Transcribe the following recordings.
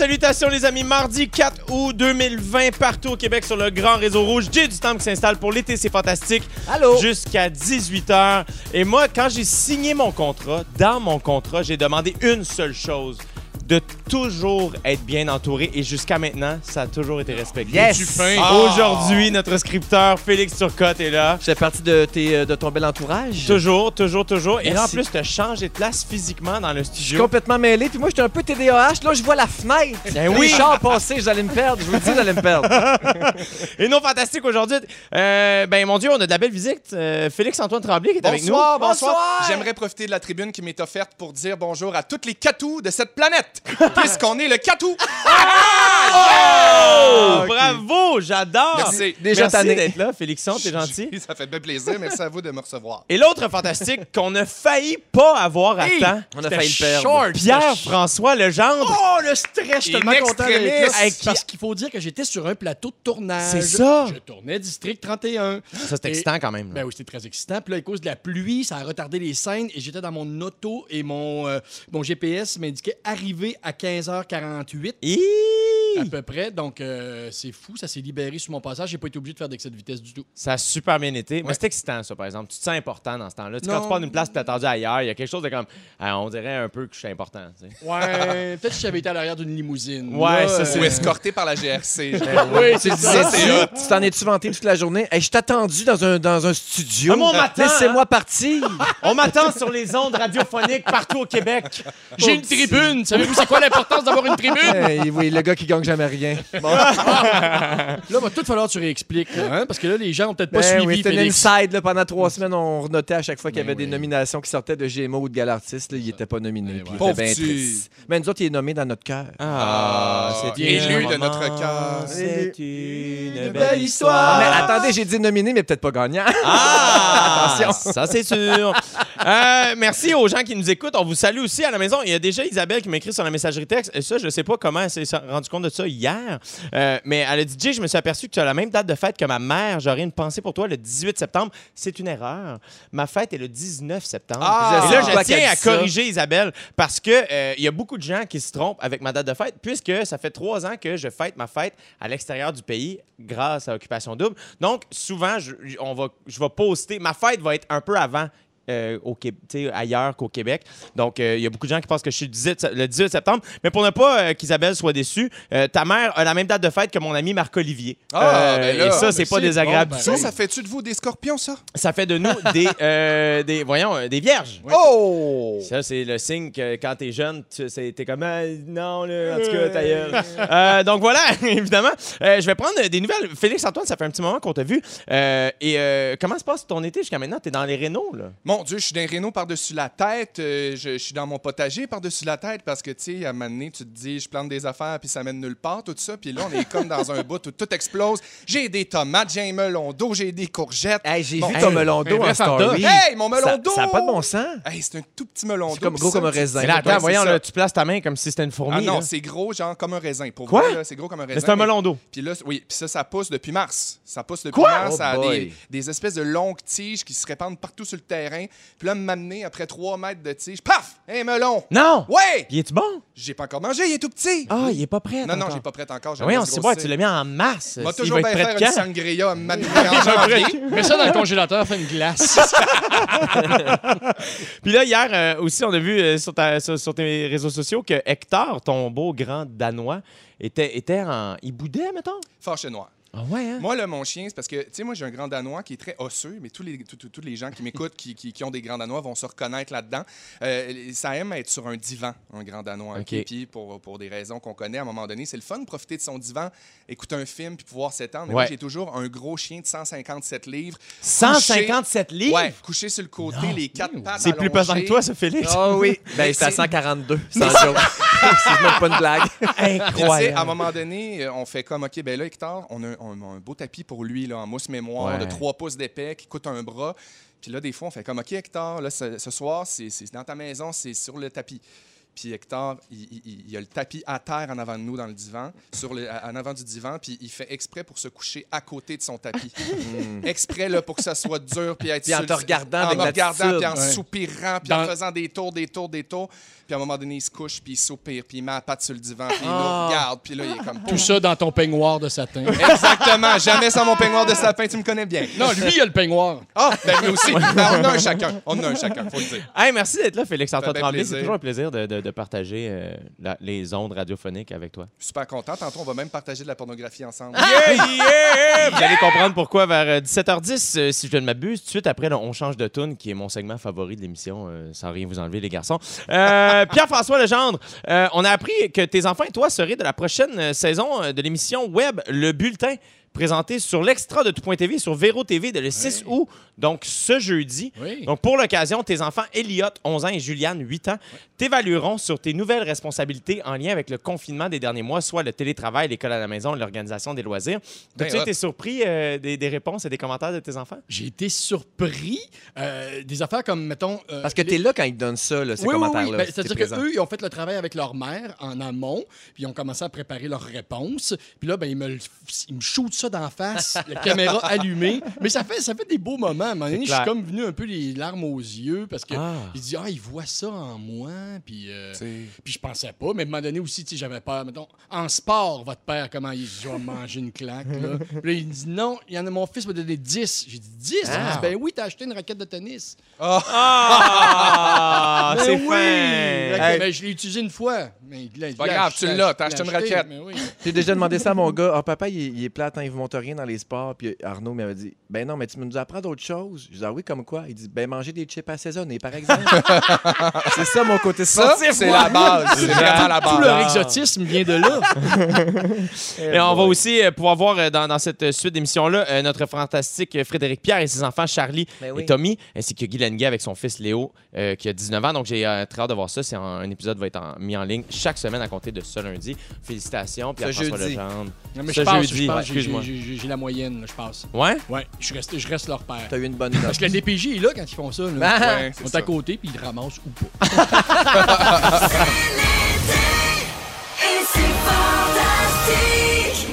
salutations les amis. Mardi 4 août 2020, partout au Québec sur le grand réseau rouge. J'ai du temps qui s'installe pour l'été, c'est fantastique. Allô? Jusqu'à 18h. Et moi, quand j'ai signé mon contrat, dans mon contrat, j'ai demandé une seule chose de toujours être bien entouré et jusqu'à maintenant, ça a toujours été respecté. Yes! Ah! Aujourd'hui, notre scripteur Félix Turcotte est là. Je fais partie de, tes, euh, de ton bel entourage. Toujours, toujours, toujours. Et là, en plus, tu as changé de place physiquement dans le Je suis studio. complètement mêlé. Puis moi, j'étais un peu TDAH. Là, je vois la fenêtre. Ben oui. Les chars passer, j'allais me perdre. Je vous le dis, j'allais me perdre. Et non, fantastique aujourd'hui. Euh, ben, mon Dieu, on a de la belle visite. Euh, Félix-Antoine Tremblay qui est avec nous. Bonsoir, bonsoir. Bonsoir. J'aimerais profiter de la tribune qui m'est offerte pour dire bonjour à toutes les catous de cette planète, puisqu'on est le catou. Oh! ok. Bravo, j'adore. Merci. Déjà Merci d'être là, Félixon, t'es gentil. Ça fait bien plaisir. Merci à vous de me recevoir. Et l'autre fantastique qu'on a failli pas avoir à Hey! temps, On a failli le perdre. Pierre-François Legendre. Oh, le stress, je suis tellement content d'être Parce qu'il faut dire que j'étais sur un plateau de tournage. C'est ça. Je tournais District 31. Ça, c'est Et- excitant quand même. Ben oui, c'était très excitant. Puis là, à cause de la pluie, ça a retardé les scènes et j'étais dans mon auto et mon, euh, mon GPS m'indiquait arriver à 15h48 Hi! À peu près. Donc, euh, c'est fou, ça s'est libéré sur mon passage. J'ai pas été obligé de faire d'excès de vitesse du tout. Ça a super bien été. Mais c'est excitant, ça, par exemple. Tu te sens important dans ce temps-là. Tu sais, Quand tu pars d'une place et t'es attendu ailleurs, il y a quelque chose de comme. ah, on dirait un peu que je suis important. tu sais. Ouais, peut-être si j'avais été à l'arrière d'une limousine. Ouais, Là, ça, euh, c'est- Ou escorté par la GRC. Oui, c'est Tu ça. disais, tu t'en es-tu vanté toute la journée? Hey, je t'ai attendu dans un, dans un studio. Ah, m'attend, Laissez-moi partir. On m'attend sur les ondes radiophoniques partout au Québec. J'ai une tribune. Savez-vous c'est quoi l'importance d'avoir une tribune? Hey, oui, le gars qui gagne jamais rien. Là, va tout falloir que tu réexpliques, là, hein, parce que là, les gens ont peut-être pas Ben suivi. oui, c'était une inside. Là, pendant trois semaines, on renotait à chaque fois qu'il y Ben avait des oui. nominations qui sortaient de GMO ou de Galartiste. Là, il n'était pas nominé. Ben il Pauvre petit. triste. Mais nous autres, il est nommé dans notre cœur. Ah, Ah, c'est élu de notre cœur. C'est une Une belle histoire. Mais attendez, j'ai dit nominé, mais peut-être pas gagnant. Ah! Attention. Ça, c'est sûr. Euh, merci aux gens qui nous écoutent. On vous salue aussi à la maison. Il y a déjà Isabelle qui m'a écrit sur la messagerie texte. Et ça, je sais pas comment elle s'est rendu compte de ça hier. Euh, mais elle a dit Jay, je me suis aperçu que tu as la même date de fête que ma mère. J'aurais une pensée pour toi le 18 septembre. C'est une erreur. Ma fête est le 19 septembre. Ah! Et là, Je tiens à corriger Isabelle parce que euh, il y a beaucoup de gens qui se trompent avec ma date de fête puisque ça fait trois ans que je fête ma fête à l'extérieur du pays grâce à Occupation Double. Donc, souvent, je, on va, je vais poster. Ma fête va être un peu avant. Euh, au ailleurs qu'au Québec. Donc, euh, il y a beaucoup de gens qui pensent que je suis le 18, se- le 18 septembre. Mais pour ne pas euh, qu'Isabelle soit déçue, ta mère a la même date de fête que mon ami Marc-Olivier. Ah, ben là, et ça, ben c'est pas désagréable bon, ben. Ça, ça fait-tu de vous des scorpions, ça? Ça fait de nous des, des voyons, des vierges. Oh! Ça, c'est le signe que quand t'es jeune, t'es comme Ah, non, là, en tout cas, ta gueule. Donc voilà, évidemment. Je vais prendre des nouvelles. Félix-Antoine, ça fait un petit moment qu'on t'a vu. Et comment se passe ton été jusqu'à maintenant? T'es dans les rénaux, là? Mon Dieu, je suis dans les rénaux par-dessus la tête. euh, je, je suis dans mon potager par-dessus la tête parce que, tu sais, à un moment donné, tu te dis, je plante des affaires puis ça mène nulle part, tout ça. Puis là, on est comme dans un bout où tout explose. J'ai des tomates, j'ai un melon d'eau, j'ai des courgettes. Hey, j'ai Bon, vu hey, ton melon d'eau en story. Hey, mon melon Ça- d'eau! Ça n'a pas de bon sens. Hey, c'est un tout petit melon d'eau. C'est comme gros ça, comme un raisin. Mais là, attends, voyons, là, tu places ta main comme si c'était une fourmi. Ah non, c'est gros, genre comme un raisin. Pour Quoi? c'est gros comme un raisin. C'est un melon d'eau. Puis là, oui, puis ça, ça pousse depuis mars. Ça pousse depuis Quoi? mars. Oh ça a boy. des, des espèces de longues tiges qui se répandent partout sur le terrain. Puis là, m'amener après trois mètres de tige, paf! Un melon! Non! Ouais! Il est-tu bon? J'ai pas encore mangé, il est tout petit! Ah, il est pas prêt. non, non, j'ai pas prêt encore. Voyons, laisse c'est bon, tu l'as mis en. Va Il toujours va bien être prêt faire de une sangria m'amener en janvier. Mets ça dans le congélateur, fais une glace. Puis là, hier euh, aussi, on a vu euh, sur, ta- sur- sur tes réseaux sociaux que Hector, ton beau grand Danois, était, était en. Il boudait, mettons? Fâché noir. Ah ouais, hein? Moi, là, mon chien, c'est parce que, tu sais, moi, j'ai un grand danois qui est très osseux, mais tous les, tous- tous- tous les gens qui m'écoutent, qui, qui- qui ont des grands danois, vont se reconnaître là-dedans. Euh, ça aime être sur un divan, un grand danois. OK. OK? Puis, pour, pour des raisons qu'on connaît, à un moment donné, c'est le fun de profiter de son divan, écouter un film, puis pouvoir s'étendre. Mais moi, Ouais. j'ai toujours un gros chien de 157 livres. 157 livres? Ouais, couché sur le côté, les quatre pattes C'est plus pesant que toi, ça, Félix? Ah oui. Ben, c'est à 142, sans joke. C'est même pas une blague. Sais, à un Incroyable. moment donné, euh, on fait comme, OK, ben là, Hector, on a, on a un beau tapis pour lui, là, en mousse mémoire, Ouais. de 3 pouces d'épais, qui coûte un bras. Puis là, des fois, on fait comme, OK, Hector, là, ce, ce soir, c'est dans ta maison, c'est sur le tapis. Puis Hector, il, il- a le tapis à terre en avant de nous dans le divan, sur le, en avant du divan, puis il fait exprès pour se coucher à côté de son tapis. exprès là, pour que ça soit dur, puis être Puis en te regardant en avec me regardant, puis en Ouais. soupirant, puis en faisant des tours, des tours, des tours. Puis à un moment donné, il se couche, puis il soupire, puis il met la patte sur le divan, puis il nous Ah. regarde, puis là, il est comme... Tout ça dans ton peignoir de satin. Exactement, jamais sans mon peignoir de sapin, tu me connais bien. non, lui, il a le peignoir. Ah, ben lui aussi. Ben, on a un chacun. On a un chacun, faut le dire. Hey, merci d'être là, Félix-Antoine Ça fait Tremblay. C'est toujours un plaisir de, de- de partager euh, la- les ondes radiophoniques avec toi. Je suis super content. Tantôt, on va même partager de la pornographie ensemble. Yeah, yeah! Vous allez comprendre pourquoi vers euh, 17h10, euh, si je ne m'abuse. Tout de suite après, là, on change de tune, qui est mon segment favori de l'émission, euh, sans rien vous enlever, les garçons. Euh, Pierre-François Legendre, euh, on a appris que tes enfants et toi seraient de la prochaine euh, saison euh, de l'émission web Le Bulletin, présenté sur l'extra de tout.tv, sur Véro TV, de le 6 août, donc ce jeudi. Oui. Donc, pour l'occasion, tes enfants Elliot, 11 ans, et Juliane, 8 ans, t'évalueront sur tes nouvelles responsabilités en lien avec le confinement des derniers mois, soit le télétravail, l'école à la maison, l'organisation des loisirs. Ben T'as-tu hot. été surpris euh, des, des réponses et des commentaires de tes enfants? J'ai été surpris. euh, des affaires comme, mettons. euh, Parce que les- t'es là quand ils te donnent ça, là, ces oui, oui, oui. commentaires-là. Ben, C'est-à-dire qu'eux, ils ont fait le travail avec leur mère en amont, puis ils ont commencé à préparer leurs réponses. Puis là, ben, ils, me, ils me shootent ça d'en face, la caméra allumée. Mais ça fait, ça fait des beaux moments. À un moment donné, je suis comme venu un peu les larmes aux yeux parce que Ah. ils disent Ah, ils voient ça en moi. Puis, euh, puis je pensais pas. Mais à un moment donné aussi, j'avais peur. Mettons, en sport, votre père, comment il dit Je vais manger une claque. Là. Puis là, il dit Non, il y en a, mon fils m'a donné 10. J'ai dit 10 Ah. Il dit, Ben oui, t'as acheté une raquette de tennis. Ah! Ben c'est oui! fin! Ben, je l'ai utilisé une fois. Mais il l'a- il pas l'a grave, acheté- tu l'as, t'as acheté une raquette. oui. J'ai déjà demandé ça à mon gars. Ah, papa, il est, il est plate, hein, il ne monte rien dans les sports. Puis Arnaud m'avait dit Ben non, mais tu nous apprends d'autres choses. Je dis Ah oui, comme quoi Il dit Ben manger des chips assaisonnées, par exemple. c'est ça mon côté Ça, sportif. c'est la base. C'est vraiment la Tout base. leur exotisme vient de là. Et on va aussi euh, pouvoir voir euh, dans, dans cette euh, suite d'émissions-là notre fantastique Frédéric Pierre et ses enfants Charlie Ben oui. et Tommy, ainsi que Guy Lenguet avec son fils Léo euh, qui a 19 ans. Donc j'ai euh, très hâte de voir ça. C'est un, un épisode va être en- mis en ligne chaque semaine à compter de ce lundi. Félicitations, Pierre François jeudi. Legendre. Non, mais Ce je passe, jeudi, excuse-moi. j'ai- la moyenne, là, je passe. Ouais? Ouais, je reste, je reste leur père. T'as eu une bonne note. Parce que la DPJ est là quand ils font ça. Là. Ouais, Ils c'est sont ça. à côté, puis ils ramassent ou pas. Et c'est fantastique.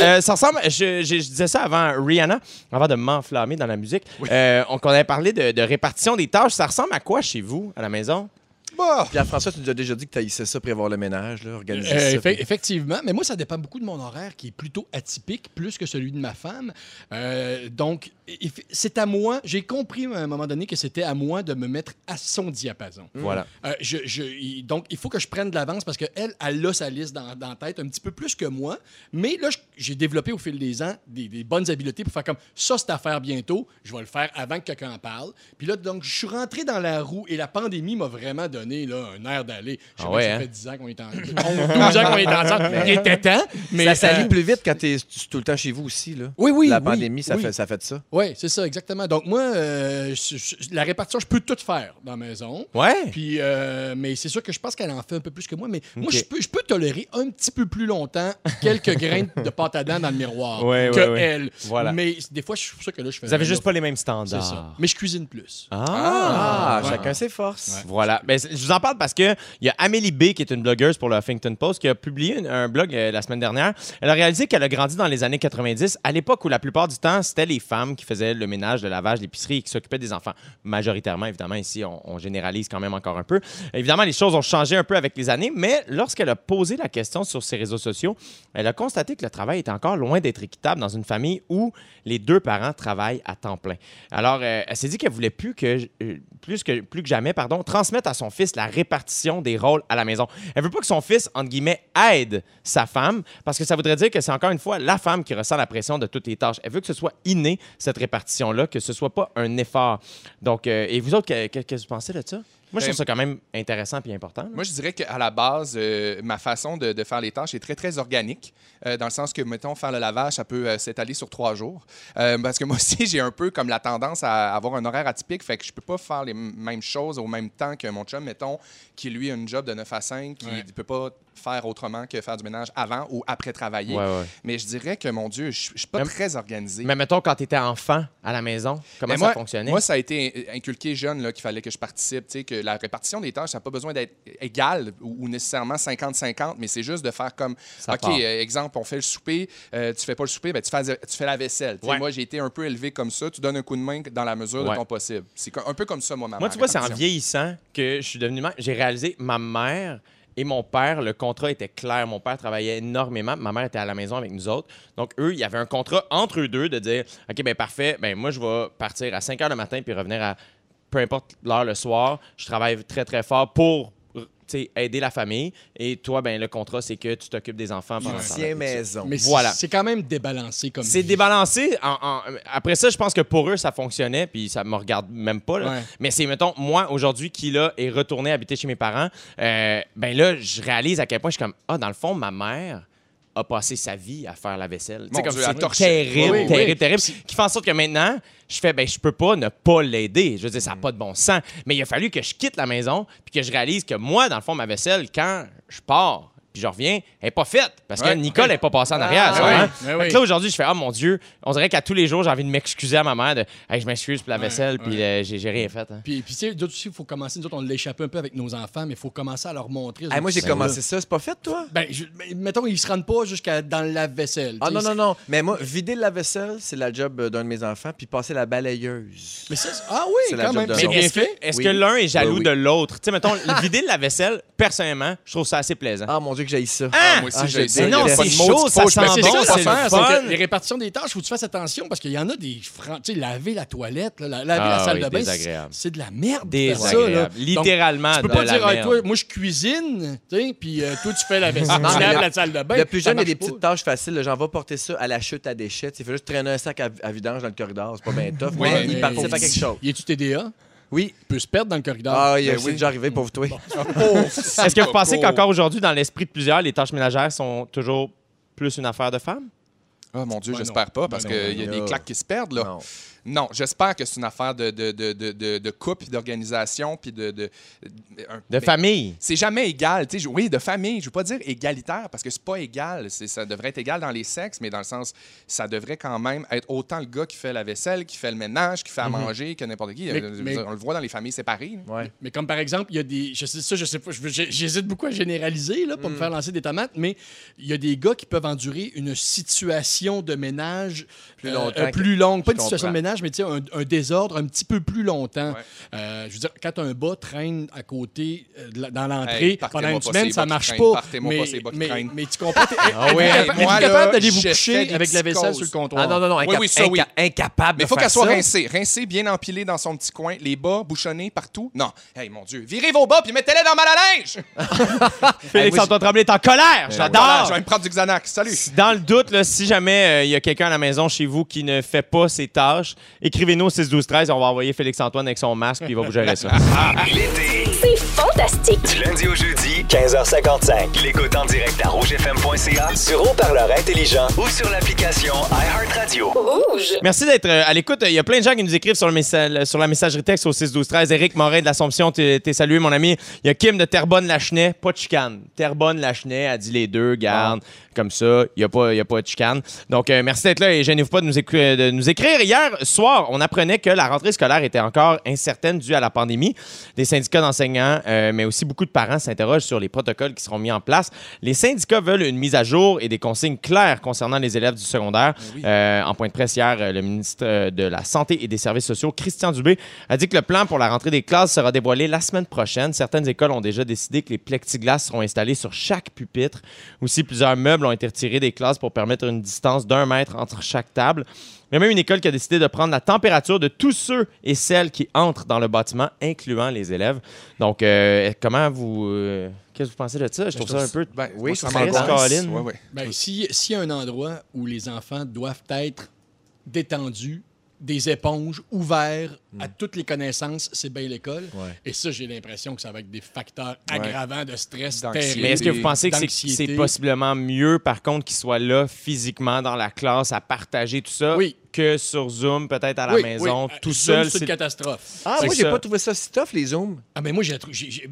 Euh, ça ressemble, je, je- je disais ça avant Rihanna, avant de m'enflammer dans la musique. Euh, on, qu'on avait parlé de, de répartition des tâches. Ça ressemble à quoi chez vous, à la maison? Bah, Pierre-François, tu nous as déjà dit que tu haïssais ça, prévoir le ménage, là, organiser Euh, ça. effe- effectivement, mais moi, ça dépend beaucoup de mon horaire qui est plutôt atypique, plus que celui de ma femme. Euh, donc, c'est à moi, j'ai compris à un moment donné que c'était à moi de me mettre à son diapason. Voilà. Euh, je, je- il- donc, il faut que je prenne de l'avance parce qu'elle, elle a sa liste dans, dans la tête un petit peu plus que moi. Mais là, j'ai développé au fil des ans des, des bonnes habiletés pour faire comme ça, c'est à faire bientôt. Je vais le faire avant que quelqu'un en parle. Puis là, donc, je suis rentré dans la roue et la pandémie m'a vraiment donné là, un air d'aller. Je sais Ah pas, ça hein? fait 10 ans qu'on est en 11, 12 ans qu'on est ensemble. Il était temps. Mais, ça s'allie euh, plus vite quand tu es tout le temps chez vous aussi. Là. Oui, oui. La oui, pandémie, ça, oui. fait, ça fait ça. Oui, c'est ça, exactement. Donc, moi, euh, je- je- la répartition, je peux tout faire dans la maison. Ouais. Puis, euh, mais c'est sûr que je pense qu'elle en fait un peu plus que moi. Mais moi, Ok. je peux, je peux tolérer un petit peu plus longtemps quelques grains de pâte à dents dans le miroir Ouais, que ouais, ouais. elle. Voilà. Mais des fois, je suis sûr que là, je fais. Vous avez juste pas les mêmes C'est standards. ça. Mais je cuisine plus. Ah! Ah, ouais. chacun ses forces. Ouais. Voilà. Ben, c'est- je vous en parle parce que il y a Amélie B, qui est une blogueuse pour le Huffington Post, qui a publié une- un blog euh, la semaine dernière. Elle a réalisé qu'elle a grandi dans les années 90, à l'époque où la plupart du temps, c'était les femmes qui faisaient le ménage, le lavage, l'épicerie et qui s'occupaient des enfants. Majoritairement, évidemment, ici, on, généralise quand même encore un peu. Évidemment, les choses ont changé un peu avec les années, mais lorsqu'elle a posé la question sur ses réseaux sociaux, elle a constaté que le travail était encore loin d'être équitable dans une famille où les deux parents travaillent à temps plein. Alors, euh, elle s'est dit qu'elle voulait plus que, euh, plus que, plus que jamais, pardon, transmettre à son fils la répartition des rôles à la maison. Elle veut pas que son fils, entre guillemets, aide sa femme, parce que ça voudrait dire que c'est encore une fois la femme qui ressent la pression de toutes les tâches. Elle veut que ce soit inné, cette répartition-là, que ce soit pas un effort. Donc, euh, et vous autres, que- que- qu'est-ce que vous pensez de ça? Moi, je Ben, trouve ça quand même intéressant et important. là. Moi, je dirais qu'à la base, euh, ma façon de, de faire les tâches est très, très organique, euh, dans le sens que, mettons, faire le lavage, ça peut euh, s'étaler sur trois jours. Euh, parce que moi aussi, j'ai un peu comme la tendance à avoir un horaire atypique, fait que je peux pas faire les mêmes choses au même temps que mon chum, mettons, qui lui a une job de 9 à 5, qui Ouais. ne peut pas faire autrement que faire du ménage avant ou après travailler. Ouais, ouais. Mais je dirais que, mon Dieu, je je suis pas très organisé. Mais mettons, quand tu étais enfant à la maison, comment Mais ça moi, fonctionnait? Moi, ça a été inculqué jeune qu'il fallait que je participe. Tu sais, que la répartition des tâches, ça n'a pas besoin d'être égal ou, ou nécessairement 50-50, mais c'est juste de faire comme Ça OK, euh, exemple, on fait le souper, euh, tu fais pas le souper, ben, tu, fais, tu fais la vaisselle. Ouais. Moi, j'ai été un peu élevé comme ça. Tu donnes un coup de main dans la mesure de ton possible. C'est un peu comme ça, moi, ma Moi, tu vois, c'est en vieillissant que je suis devenu. J'ai réalisé ma mère et mon père, le contrat était clair. Mon père travaillait énormément. Ma mère était à la maison avec nous autres. Donc, eux, il y avait un contrat entre eux deux de dire OK, ben parfait, ben moi, je vais partir à 5 heures le matin puis revenir à peu importe l'heure le soir. Je travaille très, très fort pour aider la famille. Et toi, ben le contrat, c'est que tu t'occupes des enfants pendant. Tiens maison. Mais c'est- Voilà. c'est quand même débalancé comme C'est débalancé. en- en- Après ça, je pense que pour eux, ça fonctionnait, puis ça me regarde même pas. là. Ouais. Mais c'est, mettons, moi, aujourd'hui, qui là est retourné habiter chez mes parents, euh, ben là, je réalise à quel point je suis comme, ah, dans le fond, ma mère a passé sa vie à faire la vaisselle. Mon comme Dieu, c'est terrible, Oui, oui, terrible, terrible. Qui fait en sorte que maintenant, je fais, ben, je peux pas ne pas l'aider. Je veux dire, Mm. ça n'a pas de bon sens. Mais il a fallu que je quitte la maison, puis que je réalise que moi, dans le fond, ma vaisselle, quand je pars, puis je reviens, elle n'est pas faite. Parce que Ouais. Nicole n'est pas passée en arrière. tu Ah, comprends? oui, oui, Fait oui. que là, aujourd'hui, je fais, ah mon Dieu, on dirait qu'à tous les jours, j'ai envie de m'excuser à ma mère de, hey, je m'excuse pour la vaisselle, puis euh, j'ai rien fait. hein. Puis, puis tu sais, d'autres aussi, il faut commencer. Nous autres, on l'échappe un peu avec nos enfants, mais il faut commencer à leur montrer. Hey, moi, j'ai Ben, commencé ça. C'est pas fait, toi? Ben, je- ben, mettons, ils se rendent pas jusqu'à dans le lave-vaisselle. Ah non, non, non. Mais moi, vider le lave-vaisselle, c'est la job euh, d'un de mes enfants, puis passer la balayeuse. Mais ça, c'est- ah oui, C'est la quand job même. de C'est bien est-ce que, fait. est-ce que l'un est jaloux Ben de l'autre? Tu sais, mettons, vider la vaisselle, personnellement, je trouve ça assez plaisant. Ah, mon Dieu, que j'aille ça. Ah, moi aussi, Ah, j'ai a non, c'est chaud, ça sent bon, C'est le fun. les répartitions des tâches, faut que tu fasses attention parce qu'il y en a des francs. Tu sais, laver la toilette, là, la- laver Ah la salle oui, de bain, c'est- de la merde. ça, là. Désagréable. Littéralement, Donc, tu peux pas dire, toi, moi, je cuisine, tu sais, puis euh, toi, tu fais la vaisselle, tu mais laves la salle de bain. Le plus jeune, il y a des petites tâches faciles. J'en vais porter ça à la chute à déchets. Il fait juste traîner un sac à, vidange dans le corridor. C'est pas bien tough. Mais mais- il participe à quelque chose. Y a-tu TDA? Oui. Il peut se perdre dans le corridor. Ah, il Ben c'est oui. déjà arrivé, pauvre toi. Est-ce que vous pensez Oh. qu'encore aujourd'hui, dans l'esprit de plusieurs, les tâches ménagères sont toujours plus une affaire de femmes? Ah, mon Dieu, Ben j'espère pas, parce Ben non, qu'il y a ben des claques qui se perdent, là. Non. J'espère que c'est une affaire de, de, de, de, de, de couple, puis d'organisation, puis de... De, un- De mais famille? C'est jamais égal. tu sais, je- oui, de famille. Je veux pas dire égalitaire, parce que c'est pas égal. C'est- Ça devrait être égal dans les sexes, mais dans le sens, ça devrait quand même être autant le gars qui fait la vaisselle, qui fait le ménage, qui fait à manger, que n'importe qui. Mais- Euh, je veux mais- dire, On le voit dans les familles séparées. là. Ouais. Mais comme par exemple, il y a des. Je sais, ça, je sais pas. je veux- j'ai- J'hésite beaucoup à généraliser là, pour me faire lancer des tomates, mais il y a des gars qui peuvent endurer une situation de ménage Plus euh, longtemps euh, que- plus longue. Pas Je une situation de comprends. ménage, mais tu sais, un, un désordre un petit peu plus longtemps. Ouais. Euh, je veux dire, quand un bas traîne à côté euh, la- dans l'entrée pendant une semaine, ça marche pas. partez-moi mais, pas ces bas qui mais, traînez. mais tu comprends? Ah oui, hey, capable- d'aller vous coucher avec la vaisselle sur le comptoir? Ah non, non non, Oui, inca- oui, ça, oui. inca- incapable Mais il faut qu'elle soit rincée. Rincée, bien empilée dans son petit coin. Les bas bouchonnés partout. Non. Hey, mon Dieu. Virez vos bas puis mettez-les dans ma linge. Félix-Antoine Tremblay est en colère! J'adore! je vais me prendre du Xanax. Salut. Dans le doute, si jamais euh, il y a quelqu'un à la maison chez vous qui ne fait pas ses tâches, écrivez-nous au 6 12 13 on va envoyer Félix-Antoine avec son masque puis il va vous gérer ça. L'été, C'est fantastique. du lundi au jeudi, 15h55. L'écoute en direct à rougefm.ca, sur haut-parleur intelligent ou sur l'application iHeartRadio. Rouge. Merci d'être euh, à l'écoute. Il y a plein de gens qui nous écrivent sur, le messa- sur la messagerie texte au 6 12 13 Éric Morin de l'Assomption, t'es t'es salué, mon ami. Il y a Kim de Terrebonne-Lachenay, pas de chicane. Terrebonne-Lachenay a dit les deux, garde, comme ça, il n'y a, pas- il y a pas de chicane. Donc, euh, merci d'être là et gênez-vous pas de nous, de nous écrire. Hier soir, on apprenait que la rentrée scolaire était encore incertaine due à la pandémie. Des syndicats d'enseignants, euh, mais aussi beaucoup de parents s'interrogent sur les protocoles qui seront mis en place. Les syndicats veulent une mise à jour et des consignes claires concernant les élèves du secondaire. Euh, en point de presse hier, euh, le ministre de la Santé et des Services sociaux, Christian Dubé, a dit que le plan pour la rentrée des classes sera dévoilé la semaine prochaine. Certaines écoles ont déjà décidé que les plexiglas seront installés sur chaque pupitre. Aussi, plusieurs meubles ont été retirés des classes pour permettre une distance d'un mètre entre chaque table. Il y a même une école qui a décidé de prendre la température de tous ceux et celles qui entrent dans le bâtiment, incluant les élèves. Donc, euh, comment vous... euh, Qu'est-ce que vous pensez de ça? Je trouve ça un peu... Ben, Oui, ça ça m'angoisse. Ouais, ouais. Ben, si- S'il y a un endroit où les enfants doivent être détendus, des éponges ouverts à toutes les connaissances, c'est bien l'école. Ouais. Et ça, j'ai l'impression que ça va être des facteurs aggravants de stress terribles. Mais est-ce que vous pensez que c'est- possiblement mieux, par contre, qu'il soit là physiquement dans la classe à partager tout ça Oui. que sur Zoom, peut-être à la Oui, maison, oui. tout Zoom, seul? C'est une catastrophe. Ah, moi, j'ai pas trouvé ça si tough, les Zooms. Ah ben moi, j'ai,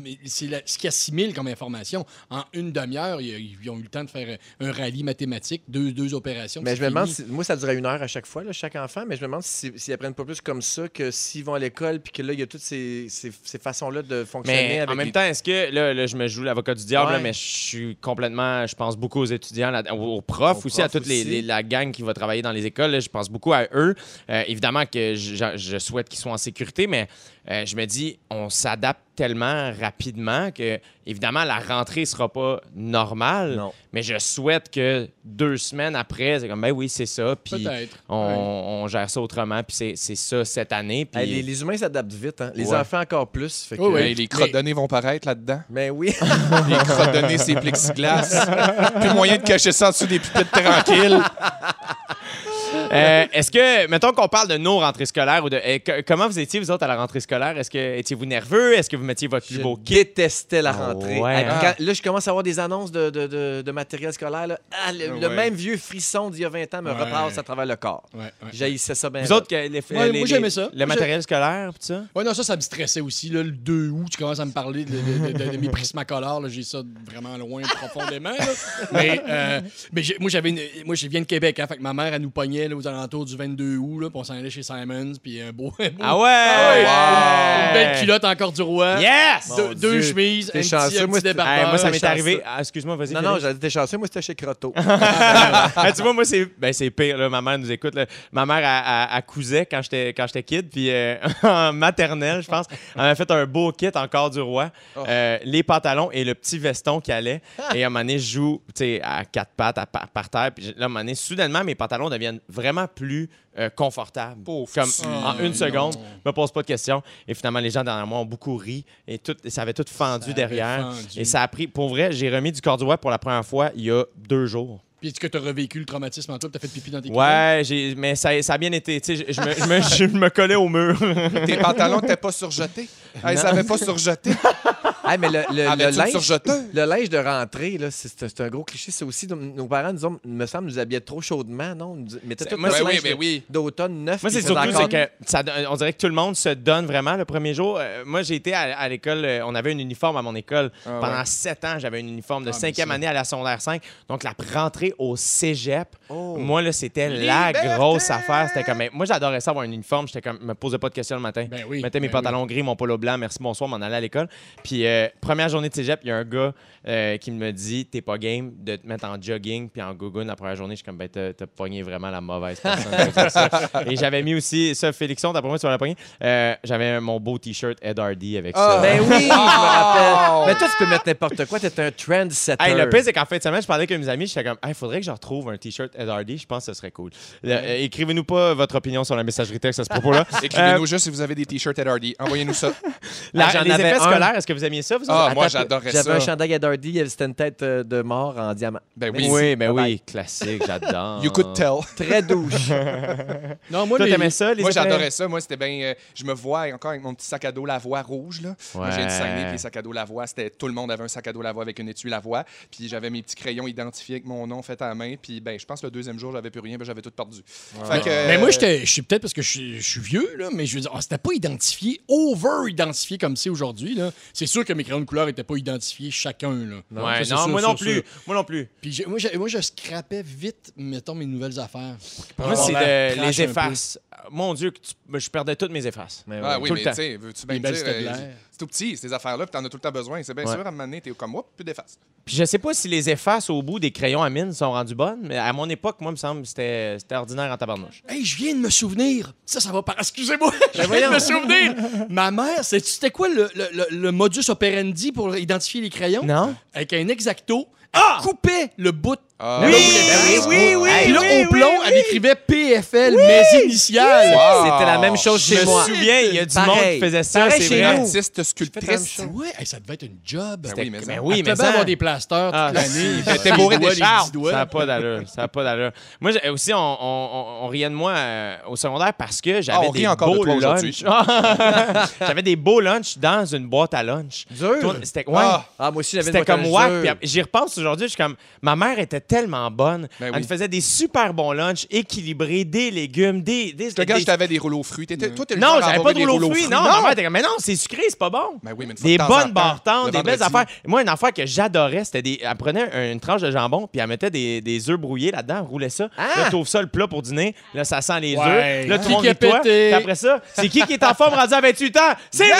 mais c'est ce qui assimile comme information. En une demi-heure, ils, ils ont eu le temps de faire un rallye mathématique, deux, deux opérations. Mais je me demande, si- moi, ça durait une heure à chaque fois, là, chaque enfant, mais je me demande si- s'ils apprennent pas plus comme ça que s'ils vont à l'école, puis que là, il y a toutes ces, ces- ces façons-là de fonctionner. Mais avec en même les- temps, est-ce que là, là, je me joue l'avocat du diable, là, mais je suis complètement, je pense beaucoup aux étudiants, là, aux, profs Aux aussi, à toute les, la gang qui va travailler dans les écoles. je pense beaucoup à eux. Euh, évidemment que je, je souhaite qu'ils soient en sécurité, mais euh, je me dis, on s'adapte tellement rapidement que, évidemment, la rentrée sera pas normale. Non. Mais je souhaite que deux semaines après, c'est comme, ben oui, c'est ça. Puis on, Ouais. on gère ça autrement. Puis c'est- c'est ça cette année. Puis Hey, les, les humains s'adaptent vite, hein. les Ouais. enfants encore plus. Fait que- Oh, oui. Hey, les crottes de nez vont paraître là-dedans. Mais oui. Les crottes de nez, c'est plexiglas. Plus moyen de cacher ça en dessous des pupitres tranquilles. Euh, Est-ce que, mettons qu'on parle de nos rentrées scolaires, ou de, euh, que- comment vous étiez, vous autres, à la rentrée scolaire? Est-ce que étiez-vous nerveux? Est-ce que vous mettiez votre plus Je beau kit? détestais la Ah rentrée. ouais, hein? quand- là, je commence à avoir des annonces de, de- de- de matériel scolaire. là. Ah, le, même vieux frisson d'il y a 20 ans me Ouais. repasse à travers le corps. Ouais, ouais. J'haïssais ça bien. Vous autres, les, les- moi, j'aimais ça. Le matériel scolaire, pis ça? Ouais, non, ça, ça me stressait aussi. Là, le 2 août, tu commences à me parler de, de- de- de- de mes prismacolores. là, J'ai ça vraiment loin, profondément. là. Mais, euh, mais moi, j'avais une- moi, je viens de Québec. Hein, fait que ma mère, elle nous pognait là, aux alentours du 22 août. Là, puis on s'en allait chez Simons. Puis un beau. un beau- Ah ouais! Une belle culotte encore du roi. Yes! Deux, Mon deux Dieu. chemises, un T'es petit, chanceux, un moi, petit. Hey, moi, ça m'est chanceux. arrivé. Ah, Excuse-moi, vas-y. Non, non, j'avais été chanceux. Moi, c'était chez Croteau. Ah, tu vois, moi, c'est ben, c'est pire. Là. Ma mère nous écoute. là. Ma mère, elle, elle- elle cousait quand j'étais quand j'étais kid. Puis euh, en maternelle, je pense, elle m'a fait un beau kit encore du roi. Euh, les pantalons et le petit veston qui allait. Et à un moment donné, je joue tu sais, à quatre pattes à pa- par terre. Puis là, à un moment donné, soudainement, mes pantalons deviennent vraiment plus euh, confortables. Pauvre Comme en une seconde, je me pose pas de questions. Et finalement, les gens derrière moi ont beaucoup ri. Et tout, ça avait tout fendu avait derrière. fendu. Et ça a pris, pour vrai, j'ai remis du corps du pour la première fois il y a deux jours. Puis est-ce que tu as revécu le traumatisme en toi? Tu as fait pipi dans tes Ouais, j'ai, mais ça, ça a bien été. Tu sais, je, je me, je, me, je me collais au mur. Tes pantalons n'étaient pas surjetés? Hey, ça n'avait pas surjeté. Hey, mais le, le- linge, surjeteuse? le linge de rentrée, là, c'est, c'est un gros cliché. C'est aussi, nos, parents, nous ont, me semble, nous habillaient trop chaudement, non? Nous mettaient tout moi, notre c'est- oui, linge mais de- oui. d'automne neuf. Moi, c'est surtout encore- c'est que ça, on dirait que tout le monde se donne vraiment le premier jour. Euh, moi, j'ai été à, à l'école, euh, on avait un uniforme à mon école. Ah Pendant ouais. sept ans, j'avais un uniforme de Ah, cinquième année à la secondaire 5. Donc, la rentrée au cégep, Oh. moi, là, c'était la grosse affaire. C'était comme, moi, j'adorais ça avoir un uniforme. J'étais comme, me posais pas de questions le matin. Ben oui, mettais mes ben pantalons gris, mon polo blanc, merci, bonsoir, m'en allais à l'école. Puis, euh, première journée de cégep, il y a un gars euh, qui me dit T'es pas game de te mettre en jogging puis en gougoune la première journée. Je suis comme Ben, t'as t'as pogné vraiment la mauvaise personne. ça. Et j'avais mis aussi, ça, Félixon, d'après moi, tu l'as pogné. Euh, j'avais mon beau t-shirt Ed Hardy avec ça. Ben oui, je me rappelle. Mais toi, tu peux mettre n'importe quoi. T'es un trendsetter. Hey, le pire, c'est qu'en fin de semaine, je parlais avec mes amis, j'étais comme, il faudrait que je retrouve un t-shirt Ed Hardy, je pense que ce serait cool. Le- euh, Écrivez-nous pas votre opinion sur la messagerie texte à ce propos-là. Écrivez-nous Euh, juste si vous avez des t-shirts Ed Hardy. Envoyez-nous ça. la- Ah, j'en les avais effets un. scolaires, est-ce que vous aimiez ça, vous? Ah, moi, j'adorais J'avais un ça. chandail à Dardy, c'était une tête euh, de mort en diamant. Ben Oui, oui. ben Bye oui, classique, j'adore. You could tell. Très douche. Non, moi, Toi, les- ça, les Moi, j'adorais ça. Moi, c'était bien. euh, je me vois encore avec mon petit sac à dos Lavoie rouge. Là. Moi, j'ai du Saguenay, puis les sacs à dos Lavoie, c'était tout le monde avait un sac à dos Lavoie avec une étui Lavoie. Puis j'avais mes petits crayons identifiés avec mon nom fait à la main. Puis ben, je pense que le deuxième jour, j'avais plus rien, ben, j'avais tout perdu. Fait que, Mais moi, euh, je suis peut-être parce que je suis, vieux, là, mais je veux dire, ah, c'était pas identifié, over-identifié comme c'est aujourd'hui. là. C'est sûr que mes crayons de couleur n'étaient pas identifiés chacun. Là. Ouais, Ça, c'est non, sûr, moi sûr, non plus. sûr. Moi non plus. Puis j'ai- moi, moi, je scrapais vite, mettons, mes nouvelles affaires. Pour Moi, c'est les effaces. Mon Dieu, que tu- je perdais toutes mes effaces. Mais Ah ouais. oui, Tout le mais temps. tu sais, veux-tu bien Les belles dire, tout petit, ces affaires-là, puis t'en as tout le temps besoin. C'est bien Ouais. sûr, à un moment donné, t'es comme, hop, plus d'efface. Puis je sais pas si les effaces au bout des crayons à mine sont rendus bonnes, mais à mon époque, moi, il me semble que c'était c'était ordinaire en tabarnouche. Hey, je viens de me souvenir. Ça, ça va par. Excusez-moi. Je viens voyons. de me souvenir. Ma mère, c'était quoi le, le- le- le modus operandi pour identifier les crayons? Non? Avec un exacto, elle coupait le bout Ah. Oui, Ben oui, oui, oui, Puis là, oui, au plomb, oui, elle écrivait PFL, mes initiales. Wow. C'était la même chose Je chez me moi. souviens, il y a du Pareil. monde qui faisait ça, c'est chez vrai. Artiste la sculptrice. même chose. Ouais, hey, ça devait être une job. Ben oui, mais oui, mais ça... avoir des plasters Ah, toute l'année. bourré des doigts. Ça n'a pas d'allure. Ça n'a pas d'allure. Moi, j'ai- aussi, on, on- on- on riait de moi euh, au secondaire parce que j'avais Ah, on des beaux lunchs. j'avais des beaux lunchs dans une boîte à lunch. Dur. C'était ouais. Ah, moi aussi, j'avais C'était une comme wack. J'y repense aujourd'hui. Je suis comme. Ma mère était tellement bonne. Ben Elle nous faisait des super bons lunchs, équilibrés, des légumes, des. des, Je te des- t'avais des rouleaux fruits. T'étais- Toi, t'es le non, j'avais pas de des rouleau fruits. Non, ma mère mais non, c'est sucré, c'est pas bon. Ben oui, mais Des bonnes bartendes, le des belles affaires. Moi, une affaire que j'adorais, c'était des. Elle prenait une tranche de jambon, puis elle mettait des, des œufs brouillés là-dedans, elle roulait ça. Ah! Là, t'ouvres ça le plat pour dîner. Là, ça sent les Ouais. œufs. Là, tout Qui le monde toi. Puis après ça, c'est qui qui est en forme rendu à 28 ans? C'est moi!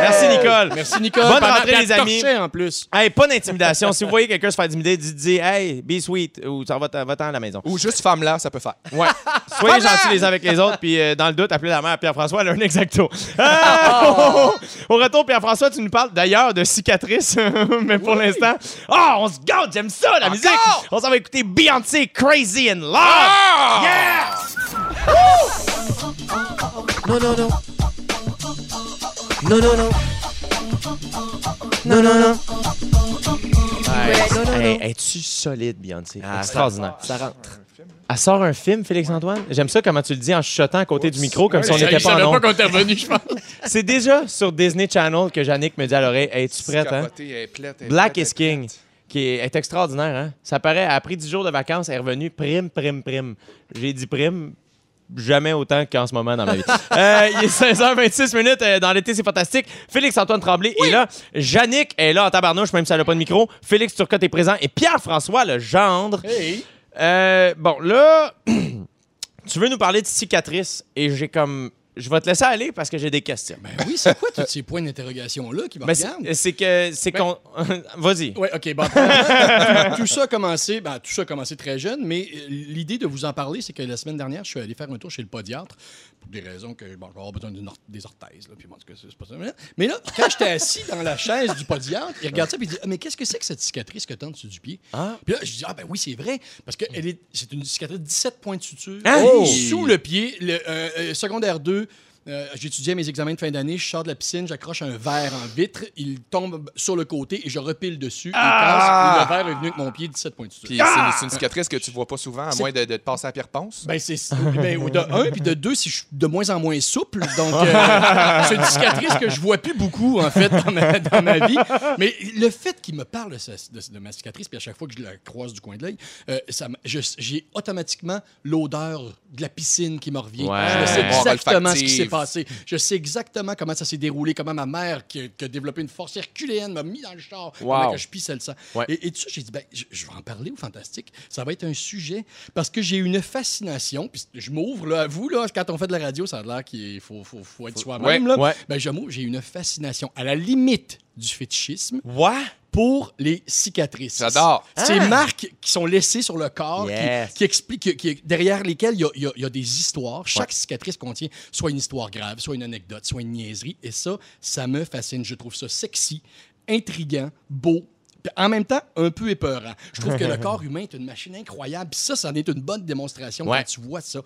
Merci, Nicole. Merci, Nicole. Bonne rentrée, les amis. en plus. Hey, pas d'intimidation. si vous voyez quelqu'un se faire intimider, dites, dites Hey, be sweet, ou ça va va-t'en à la maison. Ou juste femme là, ça peut faire. Ouais. Soyez gentils les uns avec les autres, puis euh, dans le doute, appelez la mère Pierre-François, elle a un exacto. Ah! Au retour, Pierre-François, tu nous parles d'ailleurs de cicatrices, mais pour l'instant, ah, on se gâte, j'aime ça, la musique. On s'en va écouter Beyoncé, Crazy in Love. Yeah! Non, non, non. Non, non, non. Non, non, non. Es-tu solide, Beyoncé? Ah, Extraordinaire. Ça rentre. Elle sort un film, Félix-Antoine? J'aime ça comment tu le dis en chuchotant à côté du micro, comme si on n'était pas en pas qu'on était revenu, je pense. C'est déjà sur Disney Channel que Yannick me dit à l'oreille Hey, es-tu prête, hein? Black is King, qui est, est extraordinaire. Hein? Ça paraît, elle a pris 10 jours de vacances, elle est revenue prime, prime, prime. J'ai dit prime, jamais autant qu'en ce moment dans ma vie. Euh, il est 16h26 minutes. euh, dans l'été, c'est fantastique. Félix-Antoine Tremblay est là. Yannick est là en tabarnouche, même si elle n'a pas de micro. Félix Turcotte est présent. Et Pierre-François, le gendre. Hey. Euh, bon, là, tu veux nous parler de cicatrices. Et j'ai comme... Je vais te laisser aller parce que j'ai des questions. Ben oui, c'est quoi tous ces points d'interrogation-là qui me regardent? c'est que... C'est Ben- qu'on... Vas-y. Oui, OK. Bon, tout, tout ça a commencé, ben, tout ça a commencé très jeune, mais euh, l'idée de vous en parler, c'est que la semaine dernière, je suis allé faire un tour chez le podiatre pour des raisons que bon, je vais avoir besoin d'une or- des orthèses. Là, puis bon, c'est pas ça. Mais- là, quand j'étais assis dans la chaise du podiatre, il regarde ça et il dit ah, Mais qu'est-ce que c'est que cette cicatrice que tu as en dessous du pied? Ah. Puis là, je dis Ah, ben oui, c'est vrai, parce que elle est, c'est une cicatrice de 17 points de suture? Oh! Sous le pied, le, euh, euh, secondaire 2. Euh, J'étudiais mes examens de fin d'année, je sors de la piscine, j'accroche un verre en vitre, il tombe sur le côté et je repile dessus, il casse, et le verre est venu avec mon pied 17 points de suture. Puis c'est une- cicatrice que tu vois pas souvent, à moins de, de te passer à Pierre Ponce. Ben, c'est ben, ou de un, puis de deux, si je suis de moins en moins souple. Donc, euh, c'est une cicatrice que je vois plus beaucoup, en fait, dans ma, dans ma vie. Mais le fait qu'il me parle de, sa- de- de ma cicatrice, puis à chaque fois que je la croise du coin de l'œil, euh, j'ai automatiquement l'odeur de la piscine qui me revient. Ouais. Je sais exactement ce qui s'est passé. Je sais exactement comment ça s'est déroulé, comment ma mère, qui, a- qui a développé une force herculéenne, m'a mis dans le char, comment que je pissais le sang. Ouais. Et, et tout ça, j'ai dit, ben, je, je vais en parler au Fantastique. Ça va être un sujet parce que j'ai une fascination. Puis je m'ouvre là, à vous, là, quand on fait de la radio, ça a l'air qu'il faut, faut, faut être soi-même. Ouais, ouais. Ben, j'ai une fascination à la limite du fétichisme Ouais. Pour les cicatrices. J'adore. Ces marques qui sont laissées sur le corps, qui- Yes. qui, expliquent, qui- derrière lesquelles il y a, y y des histoires. Chaque cicatrice contient soit une histoire grave, soit une anecdote, soit une niaiserie. Et ça, ça me fascine. Je trouve ça sexy, intriguant, beau. En même temps, un peu épeurant. Je trouve que le corps humain est une machine incroyable. Puis ça, ça en est une bonne démonstration Ouais. quand tu vois ça.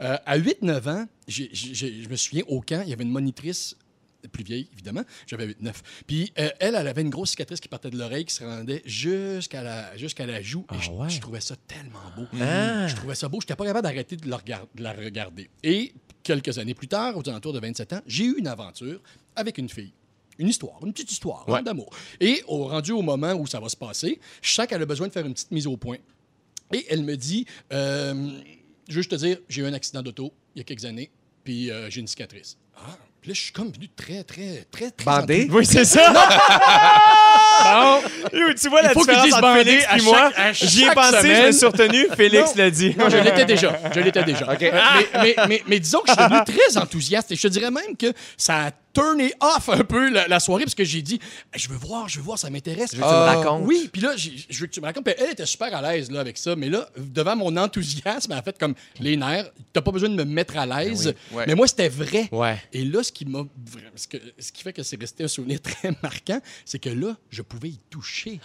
Euh, à 8-9 ans, je me souviens, au camp, il y avait une monitrice plus vieille, évidemment. J'avais 8-9. Puis euh, elle, elle avait une grosse cicatrice qui partait de l'oreille, qui se rendait jusqu'à la, jusqu'à la joue. Et je, ouais? je trouvais ça tellement beau. Ah. Je trouvais ça beau. Je n'étais pas capable d'arrêter de, de la regarder. Et quelques années plus tard, aux alentours de 27 ans, j'ai eu une aventure avec une fille. Une histoire, une petite histoire hein, Ouais. d'amour. Et au rendu au moment où ça va se passer, je sens qu'elle a besoin de faire une petite mise au point. Et elle me dit euh, Je veux juste te dire, j'ai eu un accident d'auto il y a quelques années, puis euh, j'ai une cicatrice. Ah, puis là, je suis comme venu très, très, très, très. Bandé? Oui, c'est ça. bon. Yo, tu vois la Il faut qu'ils différence disent entre bandé Félix à et moi. chaque- à J'y ai chaque pensé, je me semaine. suis retenu. Félix l'a dit. Non, je l'étais déjà. Je l'étais déjà. mais, mais, mais, mais disons que je suis devenu très enthousiaste et je te dirais même que ça a turné off un peu la, la soirée parce que j'ai dit je veux voir, je veux voir, ça m'intéresse. Je veux que tu me racontes. Oui, puis là, j'ai- je veux que tu me racontes. Puis elle était super à l'aise là, avec ça, mais là, devant mon enthousiasme, elle a fait comme les nerfs. T'as pas besoin de me mettre à l'aise. Ouais. Mais moi, c'était vrai. Ouais. Et là, ce qui m'a vra- ce, que- ce qui fait que c'est resté un souvenir très marquant, c'est que là, je pouvais y toucher.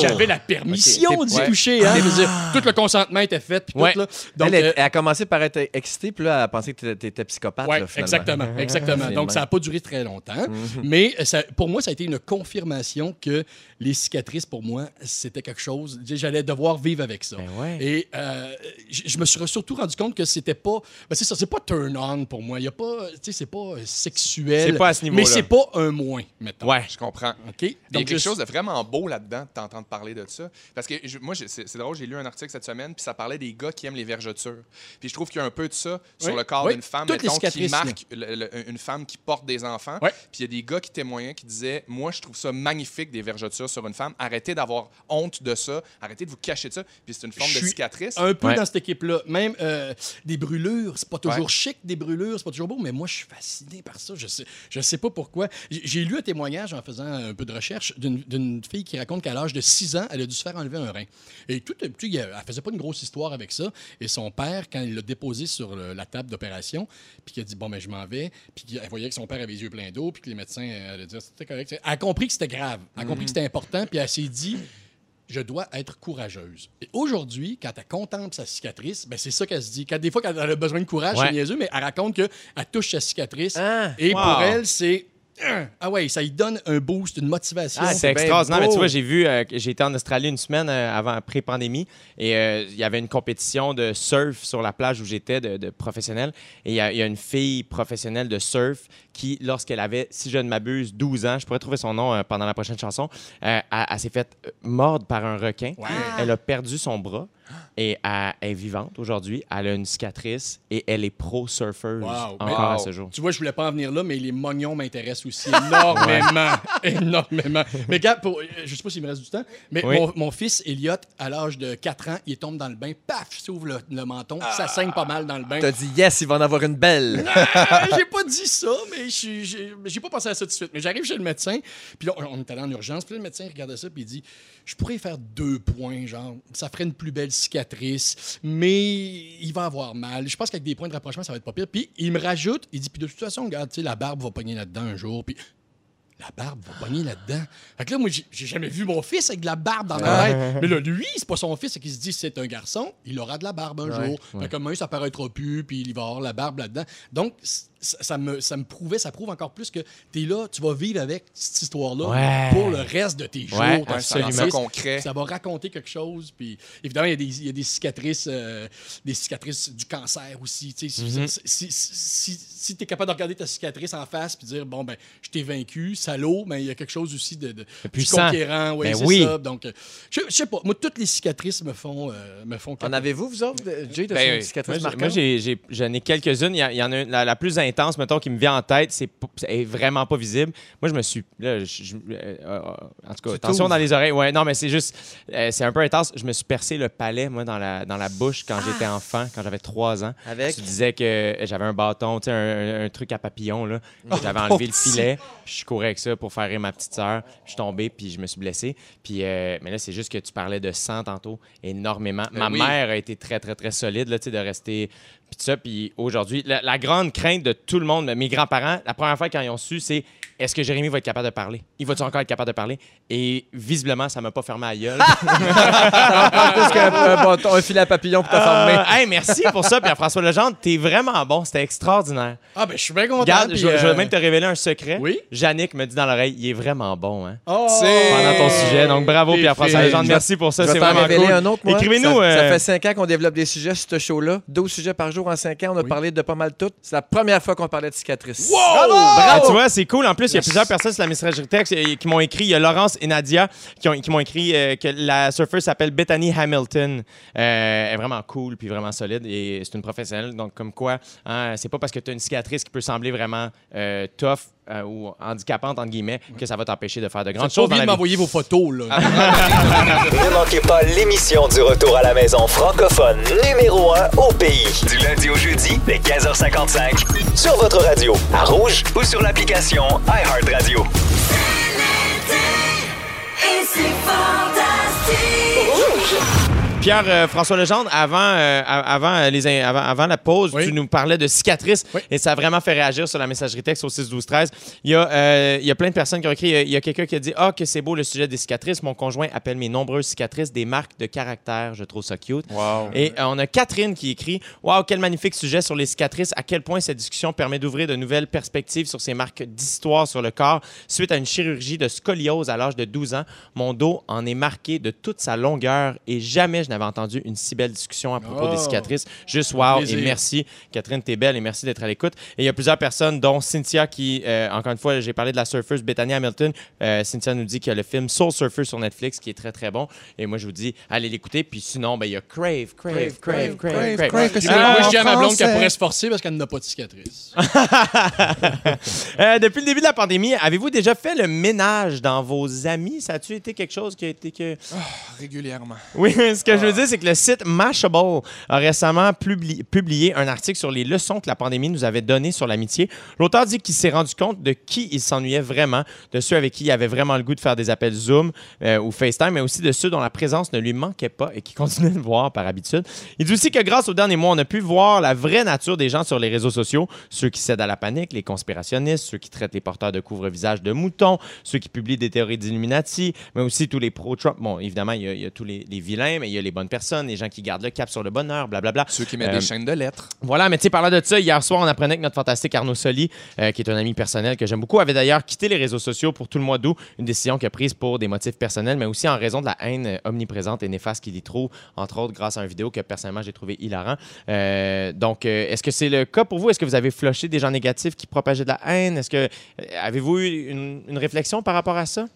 J'avais la permission Ok, t'es- d'y ouais. toucher. Hein? Dire, tout le consentement était fait. Puis tout, Ouais. là. Donc, elle, elle- euh, elle a commencé par être excitée, puis là, elle a pensé que t'étais- t'étais psychopathe. Ouais, là, finalement. exactement, exactement. C'est Donc, ça n'a pas duré très longtemps. Mais euh, ça- pour moi, ça a été une confirmation que les cicatrices, pour moi, c'était quelque chose. J'allais devoir vivre avec ça. Ben. Et euh, je me suis surtout rendu compte que c'était pas. Ben c'est ça, c'est pas turn on pour moi. Il y a pas. Tu c'est pas sexuel. C'est pas à ce niveau-là. Mais c'est pas un moins, mettons. Ouais. Je comprends. OK? A quelque chose de vraiment beau là-dedans de t'entendre parler de ça. Parce que je- moi, c'est drôle, j'ai lu un article cette semaine, puis ça parlait des gars qui aiment les vergetures. Puis je trouve qu'il y a un peu de ça sur Oui, le corps oui. d'une femme, Toutes les mettons, qui marque le- le- une femme qui porte des enfants. Puis il y a des gars qui témoignaient, qui disaient Moi, je trouve ça magnifique, des vergetures sur une femme. Arrêtez d'avoir honte de ça. Arrêtez de vous cacher de ça. Puis c'est une forme Je de suis cicatrice. Un peu Ouais. dans cette équipe-là. Même euh, des brûlures, c'est pas toujours Ouais. chic, des brûlures, c'est pas toujours beau, mais moi, je suis fasciné par ça. Je sais, je sais pas pourquoi. J'ai j'ai lu un témoignage en faisant un peu de recherche d'une fille qui raconte qu'à l'âge de 6 ans, elle a dû se faire enlever un rein. Et tout, elle faisait pas une grosse histoire avec ça. Et son père, quand il l'a déposé sur le- la table d'opération, puis qu'il a dit Bon, ben, je m'en vais, puis qu'elle voyait que son père avait les yeux pleins d'eau, puis que les médecins euh, allaient dire C'était correct. Elle a compris que c'était grave. Elle a compris que c'était important, puis elle s'est dit je dois être courageuse. Et aujourd'hui, quand elle contemple sa cicatrice, ben c'est ça qu'elle se dit. Quand, des fois, quand elle a besoin de courage, Ouais. c'est niaiseux, mais elle raconte qu'elle touche sa cicatrice. Ah, et wow. pour elle, c'est... Ah ouais, ça lui donne un boost, une motivation. Ah, c'est bien extraordinaire. Mais tu vois, j'ai vu, euh, été en Australie une semaine euh, avant, pré-pandémie, et euh, il y avait une compétition de surf sur la plage où j'étais, de, de professionnels. Et il y, a- il y a une fille professionnelle de surf qui, lorsqu'elle avait, si je ne m'abuse, 12 ans, je pourrais trouver son nom euh, pendant la prochaine chanson, euh, elle, elle s'est faite mordre par un requin. Elle a perdu son bras. Et elle est vivante aujourd'hui. Elle a une cicatrice et elle est pro-surfeuse Wow. encore à ce jour. Tu vois, je voulais pas en venir là, mais les mognons m'intéressent aussi énormément. énormément. Mais regarde, pour, euh, je sais pas s'il me reste du temps, mais Oui. mon, mon fils, Elliot, à l'âge de 4 ans, il tombe dans le bain, paf, s'ouvre le, le menton, ça saigne pas mal dans le bain. T'as dit yes, il va en avoir une belle. Ah, j'ai pas dit ça, mais je j'ai pas pensé à ça tout de suite. Mais j'arrive chez le médecin, puis là, on on est allé en urgence, puis là, le médecin regardait ça, puis il dit Je pourrais faire deux points, genre, ça ferait une plus belle cicatrice, mais il va avoir mal. Je pense qu'avec des points de rapprochement, ça va être pas pire. Puis il me rajoute, il dit Puis de toute façon, regarde, tu sais, la barbe va pogner là-dedans un jour, puis. La barbe va pogner là-dedans. Fait que là, moi, j'ai jamais vu mon fils avec de la barbe dans la tête. Mais là, lui, c'est pas son fils, c'est qu'il se dit c'est un garçon, il aura de la barbe un jour. Fait que moi, ça paraîtra plus, puis il va avoir la barbe là-dedans. Donc, ça, ça me, ça me prouvait, ça prouve encore plus que tu es là, tu vas vivre avec cette histoire-là Ouais. pour le reste de tes jours. Ouais, ça concret. Ça va raconter quelque chose. Puis évidemment, il y a des, il y a des cicatrices, euh, des cicatrices du cancer aussi. Mm-hmm. Si, si, si, tu es capable de regarder ta cicatrice en face puis dire bon ben, je t'ai vaincu, salaud, mais il y a quelque chose aussi de, de, conquérant. Ben c'est oui. ça. Donc, euh, je, je sais pas. Moi, toutes les cicatrices me font, euh, me font. En avez-vous, vous autres? de- Jay, t'as Ben, une oui. cicatrice Moi, j'en ai quelques-unes. Il y, a- il y en a une, la, la plus intense, mettons, qui me vient en tête, c'est est vraiment pas visible. Moi, je me suis. Là, je- je- euh, euh, en tout cas, attention t'ouvres. dans les oreilles. Ouais, non, mais c'est juste. euh, c'est un peu intense. Je me suis percé le palais, moi, dans la, dans la bouche quand j'étais enfant, quand j'avais trois ans. Avec? Tu disais que j'avais un bâton, tu sais, un, truc à papillon, là. J'avais enlevé le filet, puis je courais avec ça pour faire rire ma petite sœur. Je suis tombé, puis je me suis blessé. Puis, euh, mais là, c'est juste que tu parlais de sang tantôt, énormément. Ben Ma oui. mère a été très, très, très solide, là, tu sais, de rester. Puis ça, puis aujourd'hui, la, la grande crainte de tout le monde, mes grands-parents, la première fois quand ils ont su, c'est est-ce que Jérémy va être capable de parler? Il va-tu encore être capable de parler? Et visiblement, ça m'a pas fermé à gueule. Plus qu'un un bâton, un filet à papillon pour te former. Euh, hey, merci pour ça, puis à François Legendre, t'es vraiment bon, c'était extraordinaire. Ah, ben, je suis bien content. Regarde, puis, je, je vais euh, même te révéler un secret. Oui? Yannick me dit dans l'oreille, il est vraiment bon, hein? oh, C'est- Pendant ton sujet. Donc bravo, Pierre-François. Legendre. Merci pour ça, c'est vraiment révéler cool. un autre. Écrivez-nous. Ça, ça euh, fait cinq ans qu'on développe des sujets sur ce show-là. 12 sujets par jour en cinq ans. On a Oui. parlé de pas mal tout. C'est la première fois qu'on parlait de cicatrices. Ah, tu vois, c'est cool. En plus, il y a plusieurs personnes sur la messagerie texte qui m'ont écrit. Il y a Laurence et Nadia qui, ont- qui m'ont écrit euh, que la surfeuse s'appelle Bethany Hamilton. Euh, elle est vraiment cool puis vraiment solide et c'est une professionnelle. Donc, comme quoi, hein, c'est pas parce que tu as une cicatrice qui peut sembler vraiment euh, tough euh, ou handicapantes, entre guillemets, que ça va t'empêcher de faire de grandes choses oublié la de m'envoyer vos photos, là. Ne manquez pas l'émission du retour à la maison francophone numéro 1 au pays. Du lundi au jeudi, dès 15h55, sur votre radio, à Rouge ou sur l'application iHeartRadio. Et c'est fantastique. Pierre euh, François Legendre, avant, euh, avant, euh, les, in- avant, avant la pause, Oui. tu nous parlais de cicatrices Oui. et ça a vraiment fait réagir sur la messagerie texte au 6 12 13. Il y a, euh, il y a plein de personnes qui ont écrit. Il y a- Il y a, quelqu'un qui a dit Ah, que c'est beau le sujet des cicatrices. Mon conjoint appelle mes nombreuses cicatrices des marques de caractère. Je trouve ça cute. Wow. Et euh, on a Catherine qui écrit Waouh, quel magnifique sujet sur les cicatrices. À quel point cette discussion permet d'ouvrir de nouvelles perspectives sur ces marques d'histoire sur le corps. Suite à une chirurgie de scoliose à l'âge de 12 ans, mon dos en est marqué de toute sa longueur et jamais je n'avais entendu une si belle discussion à propos des Oh. cicatrices. Juste wow Plaisir. et merci. Catherine, t'es belle et merci d'être à l'écoute. Et il y a plusieurs personnes, dont Cynthia qui, euh, encore une fois, j'ai parlé de la surfeuse Bethany Hamilton. Euh, Cynthia nous dit qu'il y a le film Soul Surfer sur Netflix qui est très très bon. Et moi, je vous dis, allez l'écouter. Puis sinon, ben, il y a Crave, Crave, Crave, Crave, Crave. Crave, Crave, c'est Ah, Moi, je dis à ma blonde qu'elle pourrait se forcer parce qu'elle n'a pas de cicatrice. Euh, depuis le début de la pandémie, avez-vous déjà fait le ménage dans vos amis? Ça a-tu été quelque chose qui a été que... Régulièrement. Oui, ce que je veux dire, c'est que le site Mashable a récemment publi- publié un article sur les leçons que la pandémie nous avait données sur l'amitié. L'auteur dit qu'il s'est rendu compte de qui il s'ennuyait vraiment, de ceux avec qui il avait vraiment le goût de faire des appels Zoom euh, ou FaceTime, mais aussi de ceux dont la présence ne lui manquait pas et qui continuaient de voir par habitude. Il dit aussi que grâce aux derniers mois, on a pu voir la vraie nature des gens sur les réseaux sociaux, ceux qui cèdent à la panique, les conspirationnistes, ceux qui traitent les porteurs de couvre-visage de moutons, ceux qui publient des théories d'Illuminati, mais aussi tous les pro-Trump. Bon, évidemment, il y a, tous les, les vilains, mais il y a les bonnes personnes, les gens qui gardent le cap sur le bonheur, blablabla. Ceux qui mettent Euh, des chaînes de lettres. Voilà, mais tu sais, parlant de ça, hier soir, on apprenait que notre fantastique Arnaud Soli, euh, qui est un ami personnel que j'aime beaucoup, avait d'ailleurs quitté les réseaux sociaux pour tout le mois d'août, une décision qu'il a prise pour des motifs personnels, mais aussi en raison de la haine euh, omniprésente et néfaste qu'il y trouve, entre autres grâce à une vidéo que personnellement j'ai trouvé hilarant. Euh, donc, euh, est-ce que c'est le cas pour vous? Est-ce que vous avez flushé des gens négatifs qui propageaient de la haine? Est-ce que euh, avez-vous eu une, une réflexion par rapport à ça?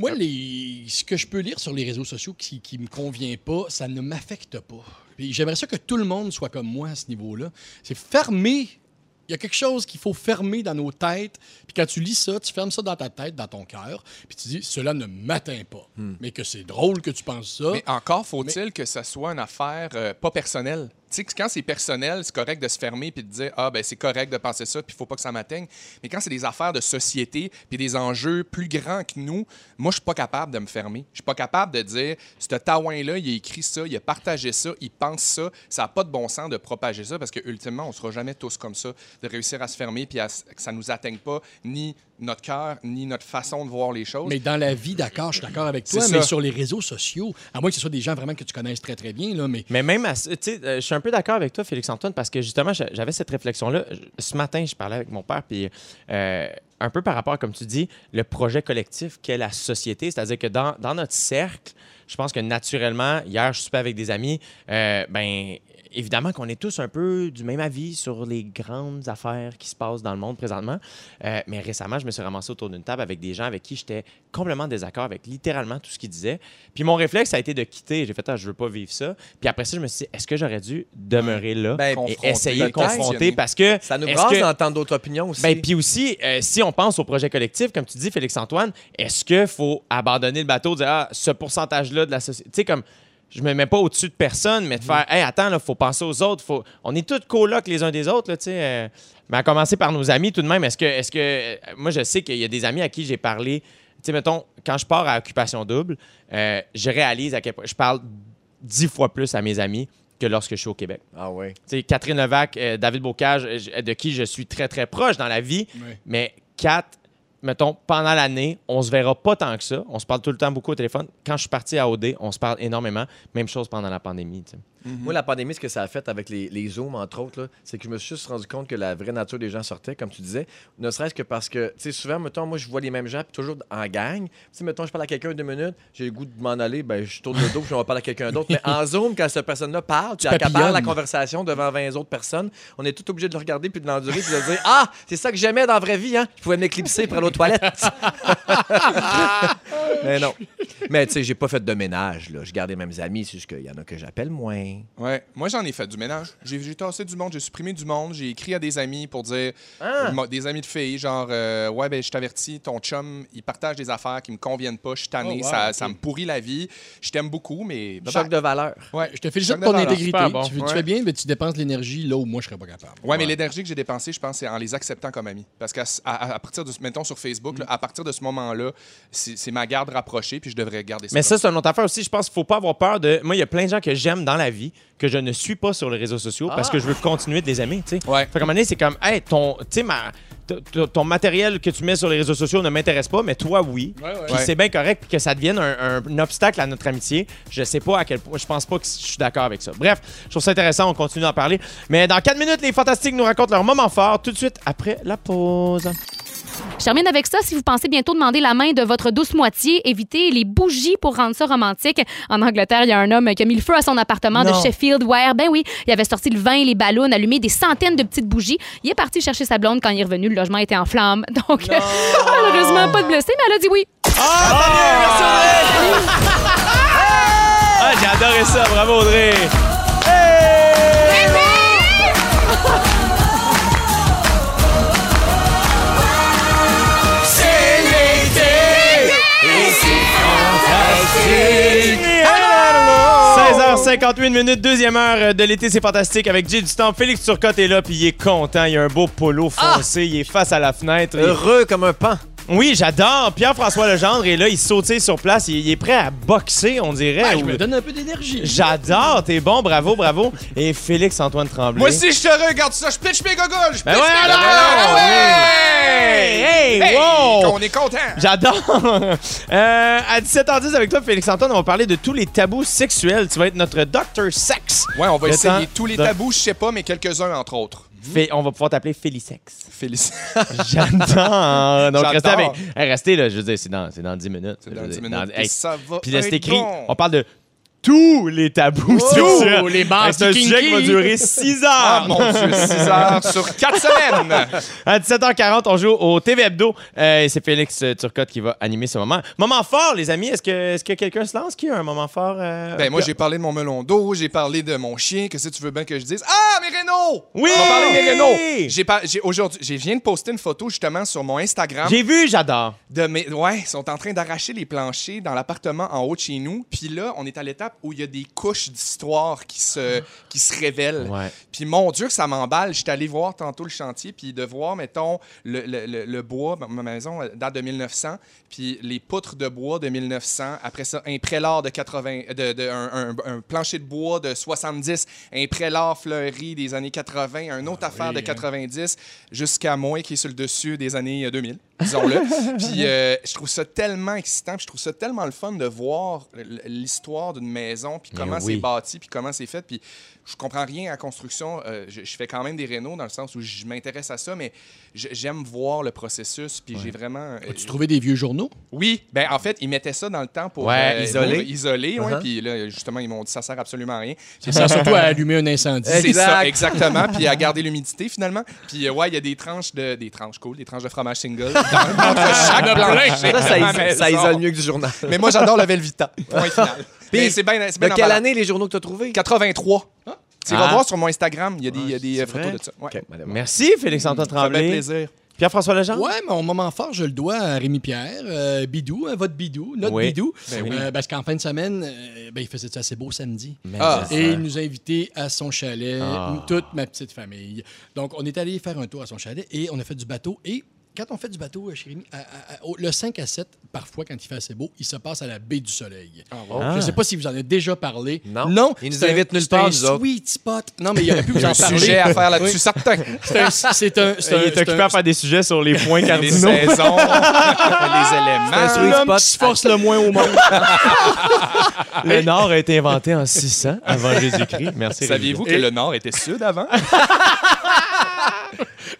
Moi, les... ce que je peux lire sur les réseaux sociaux qui ne me convient pas, ça ne m'affecte pas. J'aimerais ça que tout le monde soit comme moi à ce niveau-là. C'est fermer. Il y a quelque chose qu'il faut fermer dans nos têtes. Puis quand tu lis ça, tu fermes ça dans ta tête, dans ton cœur. Puis tu dis, cela ne m'atteint pas. Mais que c'est drôle que tu penses ça. Mais encore faut-il que ça soit une affaire euh, pas personnelle? Sais, quand c'est personnel, c'est correct de se fermer puis de dire Ah, ben c'est correct de penser ça, puis il faut pas que ça m'atteigne. Mais quand c'est des affaires de société puis des enjeux plus grands que nous, moi, je suis pas capable de me fermer. Je suis pas capable de dire Ce taouin-là, il a écrit ça, il a partagé ça, il pense ça. Ça n'a pas de bon sens de propager ça parce que, ultimement, on sera jamais tous comme ça, de réussir à se fermer puis à que ça nous atteigne pas ni notre cœur, ni notre façon de voir les choses. Mais dans la vie, d'accord, je suis d'accord avec toi, mais ça. sur les réseaux sociaux, à moins que ce soit des gens vraiment que tu connaisses très, très bien, là, mais Mais même, à ce- tu sais, euh, je un peu d'accord avec toi, Félix-Antoine, parce que justement, j'a- j'avais cette réflexion-là. Ce matin, je parlais avec mon père, puis euh, un peu par rapport, comme tu dis, le projet collectif qu'est la société. C'est-à-dire que dans, dans notre cercle, je pense que naturellement, hier, je suis avec des amis, euh, ben évidemment qu'on est tous un peu du même avis sur les grandes affaires qui se passent dans le monde présentement. Euh, mais récemment, je me suis ramassé autour d'une table avec des gens avec qui j'étais complètement en désaccord avec littéralement tout ce qu'ils disaient. Puis mon réflexe a été de quitter. J'ai fait, ah, je veux pas vivre ça. Puis après ça, je me suis dit, est-ce que j'aurais dû demeurer là Ben, et essayer de confronter? Parce que Ça nous brasse que- d'entendre d'autres opinions aussi. ben, puis aussi, euh, si on pense au projet collectif, comme tu dis, Félix-Antoine, est-ce qu'il faut abandonner le bateau, dire, ah, ce pourcentage-là de la société. Tu sais, comme, je me mets pas au-dessus de personne, mais de faire, hey, attends, il faut penser aux autres. Faut... On est tous colocs les uns des autres, là, tu sais. euh, mais à commencer par nos amis, tout de même, est-ce que, est-ce que. euh, moi, je sais qu'il y a des amis à qui j'ai parlé. Tu sais, mettons, quand je pars à Occupation Double, euh, je réalise à quel point. Je parle dix fois plus à mes amis que lorsque je suis au Québec. Ah ouais. Tu sais, Catherine Levac, euh, David Bocage, de qui je suis très, très proche dans la vie. Mais Kat, mettons, pendant l'année, on se verra pas tant que ça. On se parle tout le temps beaucoup au téléphone. Quand je suis parti à OD, on se parle énormément. Même chose pendant la pandémie. Moi, la pandémie, ce que ça a fait avec les, les Zooms, entre autres, là, c'est que je me suis juste rendu compte que la vraie nature des gens sortait, comme tu disais. Ne serait-ce que parce que, tu sais, souvent, mettons, moi, je vois les mêmes gens, puis toujours en gang. Tu sais, mettons, je parle à quelqu'un deux minutes, j'ai le goût de m'en aller, ben, je tourne le dos, puis on va parler à quelqu'un d'autre. Mais en Zoom, quand cette personne-là parle, puis elle accapare papillonnes. la conversation devant 20 autres personnes, on est tout obligé de le regarder, puis de l'endurer, puis de dire Ah, c'est ça que j'aimais dans la vraie vie, hein. Je pouvais m'éclipser pour aller aux toilettes. Mais non. Mais tu sais, j'ai pas fait de ménage, là. Je garde les mêmes amis, c'est juste qu'il y en a que j'appelle moins. Ouais. Moi, j'en ai fait du ménage. J'ai tassé du monde, j'ai supprimé du monde, j'ai écrit à des amis pour dire. Mo- Des amis de filles, genre, euh, ouais, ben, je t'avertis, ton chum, il partage des affaires qui me conviennent pas, je suis tanné, Oh, wow, ça, ça me pourrit la vie. Je t'aime beaucoup, mais. Choc de valeur. Ouais, Je te félicite Choc pour ton intégrité. Bon. Tu, tu Ouais. fais bien, mais tu dépenses l'énergie là où moi, je serais pas capable. Ouais, mais l'énergie que j'ai dépensée, je pense, c'est en les acceptant comme amis. Parce qu'à à, à partir de, ce- mettons sur Facebook, là, à partir de ce moment-là, c'est c'est ma garde rapprochée, puis je devrais garder ça. Mais ça, c'est une autre affaire aussi. Je pense qu'il faut pas avoir peur de. Moi, il y a plein de gens que j'aime dans la vie que je ne suis pas sur les réseaux sociaux parce que je veux continuer de les aimer. tu sais. Ouais. Fait qu'à un moment donné, c'est comme, hey, ton, tu sais, ma- t- t- ton matériel que tu mets sur les réseaux sociaux ne m'intéresse pas, mais toi, oui. Ouais, ouais. Puis c'est bien correct puis que ça devienne un, un- un obstacle à notre amitié. Je sais pas à quel point. Je pense pas que je suis d'accord avec ça. Bref, je trouve ça intéressant. On continue d'en parler. Mais dans 4 minutes, les Fantastiques nous racontent leur moment fort tout de suite après la pause. Je termine avec ça. Si vous pensez bientôt demander la main de votre douce moitié, évitez les bougies pour rendre ça romantique. En Angleterre, il y a un homme qui a mis le feu à son appartement de. Sheffield Wire. Ben oui, il avait sorti le vin, les ballons, allumé des centaines de petites bougies. Il est parti chercher sa blonde quand il est revenu. Le logement était en flammes. Donc, malheureusement, pas de blessés, mais elle a dit oui. Ah, j'ai adoré ça. Bravo, Audrey. Ah! 16h58 minutes, deuxième heure de l'été, c'est fantastique avec Jay du temps. Félix Turcotte est là, puis il est content. Il a un beau polo foncé, il est face à la fenêtre. Il- Heureux comme un pan. Oui, j'adore. Pierre-François Legendre est là, il sautille sur place, il, il est prêt à boxer, on dirait. Ouais, je Ou- me donne un peu d'énergie. J'adore, t'es bon, bravo, bravo. Et Félix-Antoine Tremblay. Moi aussi, je te regarde ça, je pitch mes gogoles, je Ben ouais, mes alors! gogoles. Hey, hey, Hey, wow! On est content. J'adore! Euh, à 17h10 avec toi, Félix-Antoine, on va parler de tous les tabous sexuels. Tu vas être notre Dr. Sex. Ouais, on va Le essayer tous les de- tabous, je sais pas, mais quelques-uns entre autres. Fé- on va pouvoir t'appeler Félisex. Félicitations. J'adore! Donc, J'adore. restez avec. Hey, restez là, je veux dire, c'est dans, c'est dans 10 minutes. C'est dans veux 10 dire, minutes. dans- hey, et ça va Puis là, c'est écrit, bon. on parle de tous les tabous sexuels. les masques C'est un sujet qui va kinky. durer 6 heures. Ah mon Dieu, 6 heures sur 4 semaines. À 17h40, on joue au TV Hebdo. Euh, c'est Félix euh, Turcotte qui va animer ce moment. Moment fort, les amis. Est-ce que, est-ce que quelqu'un se lance? Qui a un moment fort? euh, Ben moi j'ai parlé de mon melon d'eau, j'ai parlé de mon chien, qu'est-ce que tu veux bien que je dise? Ah, mes rénaux Oui! On va parler de mes rénaux. J'ai j'ai aujourd'hui j'ai viens de poster une photo justement sur mon Instagram J'ai vu, j'adore. de mes ouais, ils sont en train d'arracher les planchers dans l'appartement en haut de chez nous, puis là, on est à l'étape où il y a des couches d'histoire qui se qui se révèlent. Ouais. Puis mon Dieu que ça m'emballe. J'étais allé voir tantôt le chantier, puis de voir, mettons, le, le- le- le bois, ma- ma maison euh, date de 1900, puis les poutres de bois de 1900. Après ça, un prélat de 80, de, de- un, un- un plancher de bois de 70, un prélat fleuri des années 80, un autre affaire de 90, jusqu'à moi qui est sur le dessus des années euh, 2000, disons-le. puis euh, je trouve ça tellement excitant, puis je trouve ça tellement le fun de voir l'histoire d'une maison, puis comment oui. c'est bâti, puis comment c'est fait, puis je comprends rien à la construction. Euh, je, je fais quand même des rénaux dans le sens où je m'intéresse à ça, mais j'aime voir le processus. Puis j'ai vraiment. euh, Tu trouvais des vieux journaux? Oui, ben en fait, ils mettaient ça dans le temps pour Ouais, euh, isoler. pour isoler. ouais, Uh-huh. Puis là, justement, ils m'ont dit ça sert absolument à rien. C'est ça, surtout à allumer un incendie. C'est ça, exactement. Puis à garder l'humidité finalement. Puis ouais, il y a des tranches de des tranches cool, des tranches de fromage single dans, entre chaque plancher. Ça, ça, isole mieux que du journal. Mais moi, j'adore le Velvita. Point final. Mais c'est bien, c'est De quelle année les journaux que tu as trouvés? 83. Tu vas Ah. voir sur mon Instagram, il y a des, il y a des c'est euh, photos vrai? de ça. Ouais. Merci, Félix-Antoine Ça fait bien Tremblay. plaisir. Pierre-François Legendre? Ouais, mon moment fort, je le dois à Rémi Pierre, euh, Bidou, hein, votre Bidou, notre Oui. Bidou. Ben oui. Euh, parce qu'en fin de semaine, euh, ben, il faisait ça assez beau samedi. Ah. Et il nous a invités à son chalet, Ah. toute ma petite famille. Donc, on est allé faire un tour à son chalet et on a fait du bateau. Et quand on fait du bateau, euh, chez Rémi, à- à- à- au- le 5 à 7, parfois, quand il fait assez beau, il se passe à la baie du Soleil. Ah. Je ne sais pas si vous en avez déjà parlé. Non. Non. Il nous c'est un- invite nulle c'est part, un nous autres. sweet spot. Non, mais il aurait pu vous Il y a en un parler. sujet à faire là-dessus, Oui. certain. C'est un... C'est un, c'est un- Il est c'est occupé un- à faire des sujets sur les points Les cardinaux. saisons, les éléments. sweet l'homme spot. qui se force le moins au monde. Le Nord a été inventé en 600 avant Jésus-Christ. Merci. Saviez-vous que le Nord était sud avant?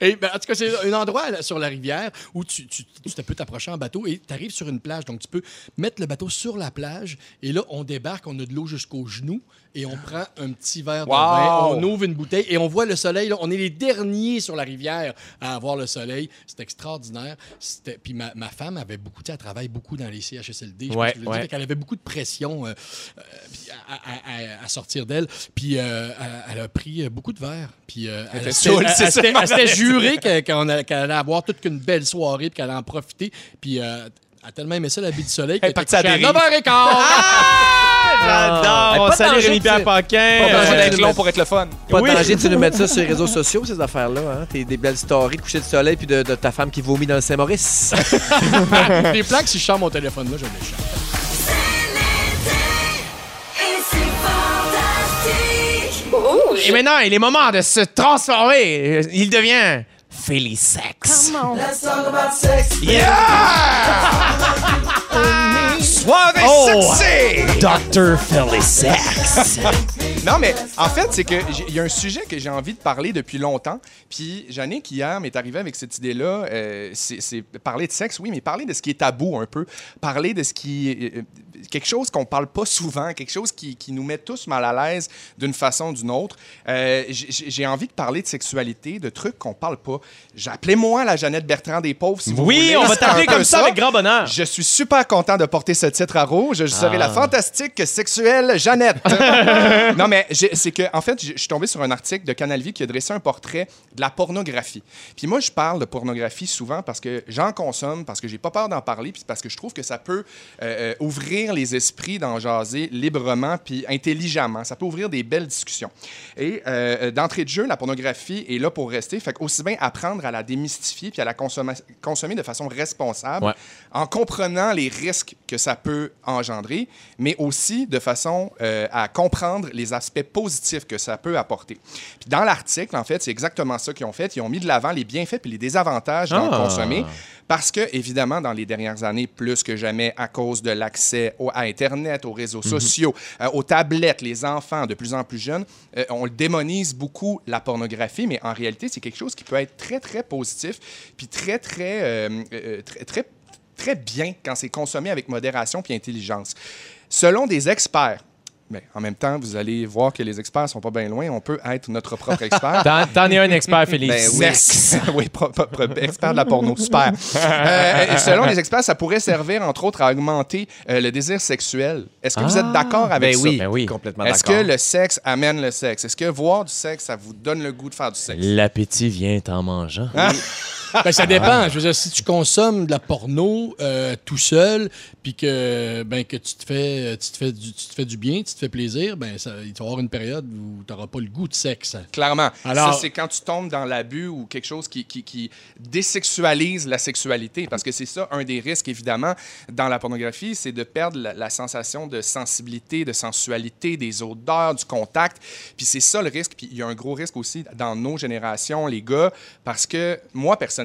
Ben, en tout cas, c'est un endroit sur la rivière où tu, tu, tu peux t'approcher en bateau et tu arrives sur une plage. Donc, tu peux mettre le bateau sur la plage et là, on débarque, on a de l'eau jusqu'aux genoux et on prend un petit verre de vin, on ouvre une bouteille et on voit le soleil. là. On est les derniers sur la rivière à avoir le soleil. C'est extraordinaire. Puis ma, ma femme avait beaucoup, elle travaille beaucoup dans les CHSLD. je Ouais, ouais. Qu'elle avait beaucoup de pression euh, euh, à, à- à- à sortir d'elle. Puis euh, elle, elle a pris beaucoup de verres. Puis elle, était s'était- elle- elle elle jurée allait- qu'elle allait avoir toute qu'une belle soirée puis qu'elle allait en profiter. Puis elle a tellement aimé ça, la vie du soleil, qu'elle est partie à couchée à dérive. 9h15. J'adore! Hey, On pas de salue danger, Rémi-Pierre tu- Paquin. Pas de danger Euh, d'être long pour être le fun. Pas Oui. de danger, tu nous mettre ça sur les réseaux sociaux, ces affaires-là. Hein? T'es des belles stories de coucher de soleil puis de, de ta femme qui vomit dans le Saint-Maurice. Les plans que si je sors mon téléphone là, je c'est fantastique. Et maintenant, il est moment de se transformer. Il devient Philly sex. Come on. Let's talk about sex. Yeah! Swag Oh! sexy! Dr. Félisex. Non, mais en fait, c'est que j'ai- il y a un sujet que j'ai envie de parler depuis longtemps. Puis, Jannick, hier, m'est arrivé avec cette idée-là. euh, c'est parler de sexe, oui, mais parler de ce qui est tabou un peu. Parler de ce qui est. euh, quelque chose qu'on parle pas souvent, quelque chose qui, qui nous met tous mal à l'aise d'une façon ou d'une autre. Euh, j'ai envie de parler de sexualité, de trucs qu'on parle pas. J'appelez-moi la Jeannette Bertrand des pauvres, si vous Oui, voulez. on va t'appeler comme ça avec grand bonheur. Je suis super content de porter ce titre à rouge. Je serai la fantastique sexuelle Jeannette. non, mais c'est que, en fait, je suis tombé sur un article de Canal Vie qui a dressé un portrait de la pornographie. Puis moi, je parle de pornographie souvent parce que j'en consomme, parce que j'ai pas peur d'en parler, puis parce que je trouve que ça peut euh, euh, ouvrir les esprits d'en jaser librement puis intelligemment. Ça peut ouvrir des belles discussions. Et euh, d'entrée de jeu, la pornographie est là pour rester. Fait aussi bien apprendre à la démystifier puis à la consommer, consommer de façon responsable Ouais. en comprenant les risques que ça peut engendrer, mais aussi de façon euh, à comprendre les aspects positifs que ça peut apporter. Puis dans l'article, en fait, c'est exactement ça qu'ils ont fait. Ils ont mis de l'avant les bienfaits puis les désavantages d'en Ah. consommer. Parce que, évidemment, dans les dernières années, plus que jamais, à cause de l'accès à Internet, aux réseaux sociaux, euh, aux tablettes, les enfants de plus en plus jeunes, euh, on le démonise beaucoup, la pornographie, mais en réalité, c'est quelque chose qui peut être très, très positif, puis très, très, euh, très, très, très bien quand c'est consommé avec modération puis intelligence. Selon des experts, mais en même temps, vous allez voir que les experts sont pas bien loin. On peut être notre propre expert. T'en t'en es un expert, Félix. Ben oui. oui, pro- pro- pro- expert de la porno, super. Euh, selon les experts, ça pourrait servir, entre autres, à augmenter euh, le désir sexuel. Est-ce que vous êtes d'accord avec ben ça? oui, Ben oui. complètement Est-ce d'accord. que le sexe amène le sexe? Est-ce que voir du sexe, ça vous donne le goût de faire du sexe? L'appétit vient en mangeant. Ben, ça dépend. Je veux dire, si tu consommes de la porno euh, tout seul, puis que, ben, que tu, te fais, tu, te fais du, tu te fais du bien, tu te fais plaisir, ben, ça, il va y avoir une période où tu n'auras pas le goût de sexe. Clairement. Alors- ça, c'est quand tu tombes dans l'abus ou quelque chose qui, qui, qui désexualise la sexualité. Parce que c'est ça, un des risques, évidemment, dans la pornographie, c'est de perdre la, la sensation de sensibilité, de sensualité, des odeurs, du contact. Puis c'est ça le risque. Puis il y a un gros risque aussi dans nos générations, les gars, parce que moi, personnellement,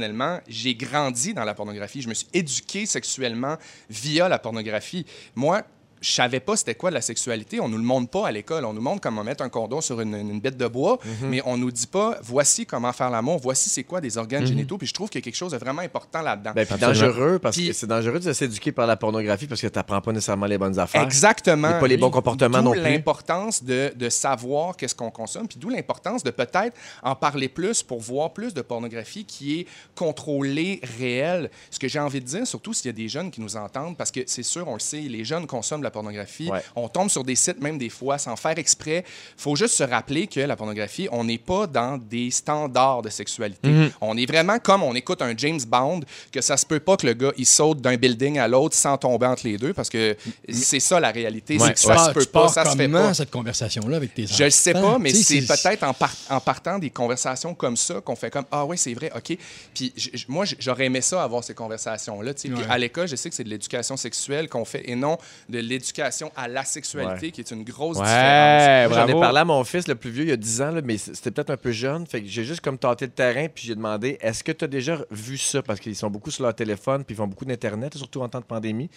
j'ai grandi dans la pornographie. Je me suis éduqué sexuellement via la pornographie. Moi, je savais pas c'était quoi de la sexualité. On nous le montre pas à l'école. On nous montre comment mettre un condom sur une, une bête de bois, mais on nous dit pas voici comment faire l'amour, voici c'est quoi des organes génitaux. Puis je trouve qu'il y a quelque chose de vraiment important là-dedans. Ben, puis Absolument. dangereux, parce Puis- que c'est dangereux de s'éduquer par la pornographie parce que tu n'apprends pas nécessairement les bonnes affaires. Exactement. Et pas les bons comportements non plus. l'importance de, de savoir qu'est-ce qu'on consomme, puis d'où l'importance de peut-être en parler plus pour voir plus de pornographie qui est contrôlée, réelle. Ce que j'ai envie de dire, surtout s'il y a des jeunes qui nous entendent, parce que c'est sûr, on le sait, les jeunes consomment la pornographie. Ouais. On tombe sur des sites même des fois sans faire exprès. faut juste se rappeler que la pornographie, on n'est pas dans des standards de sexualité. Mhm. On est vraiment comme on écoute un James Bond, que ça se peut pas que le gars il saute d'un building à l'autre sans tomber entre les deux, parce que c'est ça la réalité. Ouais. ça se peut pas, ça se fait pas. cette conversation-là avec tes enfants? Je le sais pas, mais c'est peut-être en, par- en partant des conversations comme ça qu'on fait comme Ah oui, c'est vrai, OK. Puis moi, j'aurais aimé ça avoir ces conversations-là. tu sais. Puis Ouais. à l'école, je sais que c'est de l'éducation sexuelle qu'on fait et non de l'éducation à la sexualité, Ouais. qui est une grosse Ouais, différence. J'en ai parlé à mon fils, le plus vieux, il y a 10 ans, là, mais c'était peut-être un peu jeune. Fait que j'ai juste comme tâté le terrain, puis j'ai demandé est-ce que tu as déjà vu ça? Parce qu'ils sont beaucoup sur leur téléphone, puis ils font beaucoup d'Internet, surtout en temps de pandémie.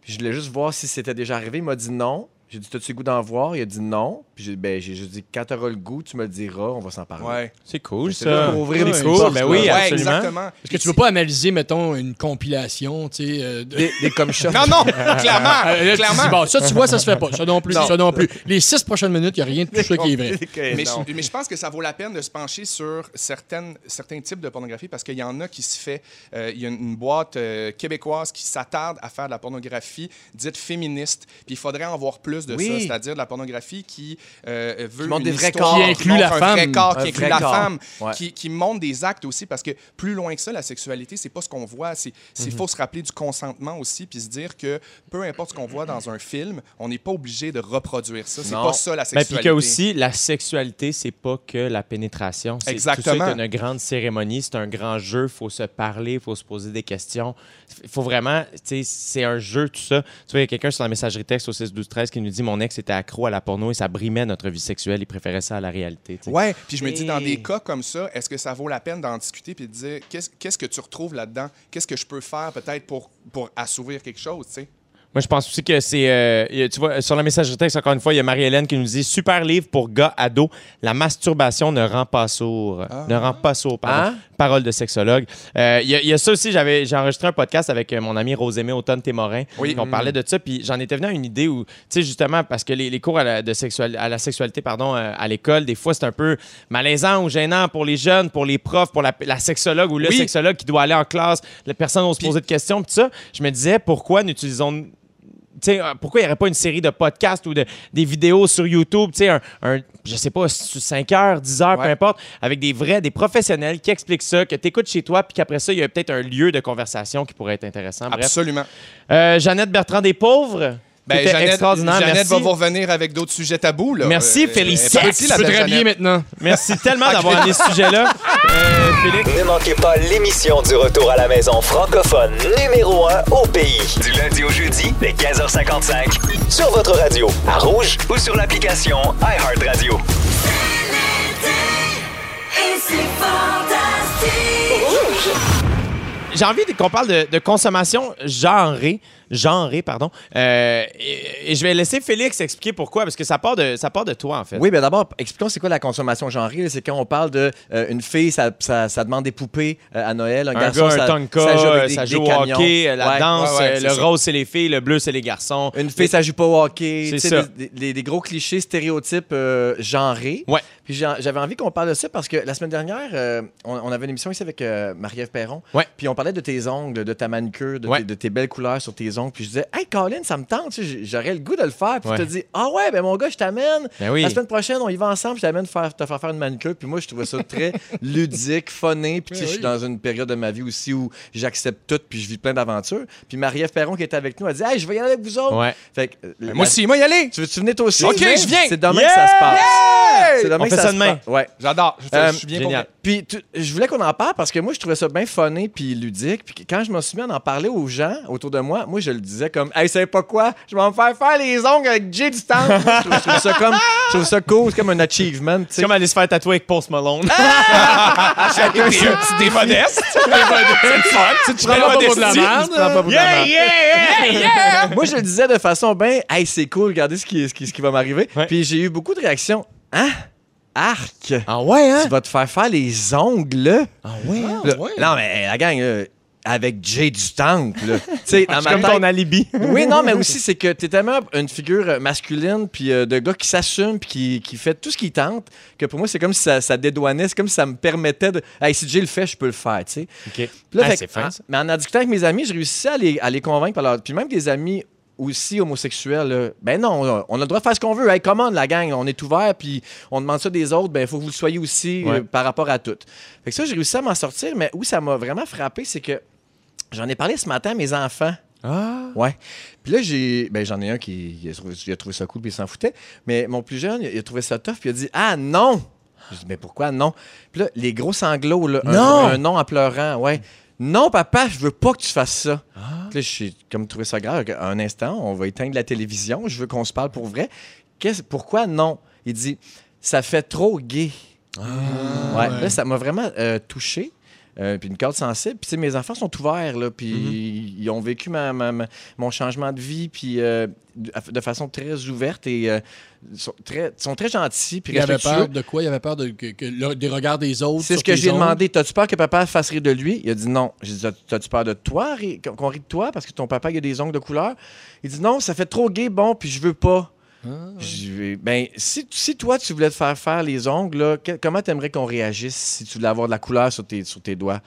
Puis je voulais juste voir si c'était déjà arrivé. Il m'a dit non. J'ai dit, t'as-tu le goût d'en voir? Il a dit non. Puis j'ai ben, j'ai juste dit, quand t'auras le goût, tu me le diras, on va s'en parler. Ouais. C'est cool, C'est ça. là pour ouvrir C'est des cool. portes, Ben oui, Ouais, absolument. exactement. Parce que tu veux pas analyser, mettons, une compilation, tu sais. euh, de- Des, des comme ça. Non, non, clairement, Euh, là, clairement. dis, bon, ça, tu vois, ça se fait pas. Ça non plus, Non. ça non plus. Les six prochaines minutes, il n'y a rien de tout ça qui est vrai. Mais je, mais je pense que ça vaut la peine de se pencher sur certaines, certains types de pornographie parce qu'il y en a qui se fait. euh, il y a une boîte euh, québécoise qui s'attarde à faire de la pornographie dite féministe. Puis il faudrait en voir plus de Oui. ça, c'est-à-dire de la pornographie qui euh, veut. montre une des vrais histoire, corps. Qui inclut montre la un femme. Vrai corps, Un qui inclut vrai la corps. femme, Ouais. qui, qui montre des actes aussi parce que plus loin que ça, la sexualité, c'est pas ce qu'on voit. C'est, il faut se rappeler du consentement aussi puis se dire que peu importe ce qu'on voit dans un film, on n'est pas obligé de reproduire ça. C'est Non. pas ça la Ben, sexualité. puis que aussi, la sexualité, c'est pas que la pénétration. C'est Exactement. Tout ça est une grande cérémonie, c'est un grand jeu. Il faut se parler, il faut se poser des questions. Il faut vraiment, tu sais, c'est un jeu, tout ça. Tu vois, il y a quelqu'un sur la messagerie texte au 6 12 13 qui nous dit Mon ex était accro à la porno et ça brimait notre vie sexuelle. Il préférait ça à la réalité. tu sais. Ouais, puis je me dis, dans des cas comme ça, est-ce que ça vaut la peine d'en discuter puis de dire qu'est-ce que tu retrouves là-dedans? Qu'est-ce que je peux faire peut-être pour, pour assouvir quelque chose, tu sais? Moi, je pense aussi que c'est. euh, tu vois, sur la messagerie texte, encore une fois, il y a Marie-Hélène qui nous dit Super livre pour gars ados. La masturbation ne rend pas sourd. Ne rend pas sourd, pardon. Hein? Parole de sexologue. Euh, Il y, a- il y a ça aussi, j'avais, j'ai enregistré un podcast avec euh, mon ami Rosémé Automne Témorin. Oui. On parlait de ça, puis j'en étais venu à une idée où, tu sais, justement, parce que les, les cours à la, de sexual- à la sexualité pardon, euh, à l'école, des fois, c'est un peu malaisant ou gênant pour les jeunes, pour les profs, pour la, la sexologue ou le Oui. sexologue qui doit aller en classe. La personne ose Puis- poser de questions, puis ça. Je me disais, pourquoi n'utilisons sais, euh, pourquoi il n'y aurait pas une série de podcasts ou de, des vidéos sur YouTube, tu sais, un, un- je sais pas, 5 heures, 10 heures, peu importe, avec des vrais, des professionnels qui expliquent ça, que tu écoutes chez toi, puis qu'après ça, il y a peut-être un lieu de conversation qui pourrait être intéressant. Bref. Absolument. Euh, Jeannette Bertrand des Pauvres, Ben, c'était Jeannette, extraordinaire. Jeannette Merci. va vous revenir avec d'autres sujets tabous. Là. Merci, Euh, partie, Tu la belle Jeannette. maintenant. Merci tellement d'avoir amené ce sujet-là, euh, Félix? Ne manquez pas l'émission du retour à la maison francophone numéro 1 au pays. Du lundi au jeudi, dès 15h55. Sur votre radio, à Rouge ou sur l'application iHeartRadio. Et c'est fantastique. J'ai envie qu'on parle de, de consommation genrée, genrée, pardon. Euh, et, et je vais laisser Félix expliquer pourquoi, parce que ça part de, ça part de toi, en fait. Oui, bien d'abord, expliquons c'est quoi la consommation genrée. C'est quand on parle de euh, une fille, ça, ça, ça demande des poupées euh, à Noël. Un, Un garçon, gars, un ça, tonka, ça joue avec des, ça des joue au hockey, la Ouais. danse, ouais, ouais, c'est le ça. rose, c'est les filles, le bleu, c'est les garçons. Une fille, ça joue pas au hockey. C'est ça. Des, des- des gros clichés, stéréotypes genrés. Ouais. Puis j'avais envie qu'on parle de ça parce que la semaine dernière, on, on avait une émission ici avec Marie-Ève Perron. Ouais. Puis on parlait de tes ongles, de ta manucure, de, tes, de tes belles couleurs sur tes ongles. Puis je disais, Hey, Colin, ça me tente. tu J'aurais le goût de le faire. Puis tu te dis, Ah ouais, ben mon gars, je t'amène. Ben oui. La semaine prochaine, on y va ensemble. Je t'amène faire, te faire faire une manucure. Puis moi, je trouvais ça très ludique, funné. Puis tu sais, je suis dans une période de ma vie aussi où j'accepte tout. Puis je vis plein d'aventures. Puis Marie-Ève Perron qui était avec nous, a dit, Hey, je vais y aller avec vous autres. Ouais. Fait que, Ben, la- Moi aussi, moi y aller. tu veux-tu venir toi aussi? Ok, je viens. C'est demain Yeah! que ça se passe. C'est demain On que fait ça se demain. passe. Ouais. J'adore. Je, Euh, je suis bien génial. Puis tu- je voulais qu'on en parle parce que moi, je trouvais ça bien funné puis ludique. Puis quand je me suis mis à en parler aux gens autour de moi, moi, je le disais comme, hey, savez pas quoi? Je vais me faire faire les ongles avec Jay du temps. je, trouve, je trouve ça comme, je trouve ça cool, c'est comme un achievement. C'est comme aller se faire tatouer avec Post Malone. Chacun c'est un petit démodeste. Tu prends pas pour de la merde. Yeah, merde. yeah, yeah! Moi, je le disais de façon bien, hey, c'est cool, regardez ce qui, ce qui, ce qui va m'arriver. Ouais. Puis j'ai eu beaucoup de réactions. Hein? Arc! Ah ouais, hein? Tu vas te faire faire les ongles, là? Ah ouais. Non, mais la gang, avec Jay du Temple, C'est comme tête- ton alibi. Oui, non, mais aussi, c'est que t'es tellement une figure euh, masculine, puis euh, de gars qui s'assume, puis qui, qui fait tout ce qu'il tente, que pour moi, c'est comme si ça, ça dédouanait, c'est comme si ça me permettait de. Hey, si Jay le fait, je peux le faire, tu sais. OK. Là, Ah, fait fin, ça. Mais en discutant avec mes amis, je réussissais à les, à les convaincre. Puis même des amis aussi homosexuels, là, ben non, on a le droit de faire ce qu'on veut. Hey, comment la gang, on est ouvert, puis on demande ça des autres, ben il faut que vous le soyez aussi euh, par rapport à tout. Fait que ça, j'ai réussi à m'en sortir, mais où ça m'a vraiment frappé, c'est que j'en ai parlé ce matin à mes enfants. Ah. Ouais. Puis là, j'ai. Ben, j'en ai un qui il a, trouvé, il a trouvé ça cool puis il s'en foutait. Mais mon plus jeune, il a trouvé ça tough puis il a dit Ah non! Je dis Mais pourquoi non? Puis là, les gros sanglots, là. un- Non! Un, non en pleurant, ouais. Non, papa, je veux pas que tu fasses ça. Puis là, j'ai comme trouvé ça grave. Un instant, on va éteindre la télévision. Je veux qu'on se parle pour vrai. Pourquoi non? Il dit Ça fait trop gay. ouais. Là, ça m'a vraiment euh, touché. Euh, puis une corde sensible. Puis tu sais, mes enfants sont ouverts, là, puis Mm-hmm. ils ont vécu ma, ma- ma- mon changement de vie, puis euh, de façon très ouverte et euh, sont, très, sont très gentils, puis Il avait peur de quoi? Il avait peur de, que, que le- des regards des autres. C'est ce que j'ai demandé. T'as-tu peur que papa fasse rire de lui? Il a dit non. J'ai dit, t'as-tu peur de toi, qu'on rit de toi parce que ton papa il a des ongles de couleur? Il dit non, ça fait trop gay, bon, puis je veux pas. Ah. Ben, si, si toi, tu voulais te faire faire les ongles, là, que- comment t'aimerais qu'on réagisse si tu voulais avoir de la couleur sur tes, sur tes doigts?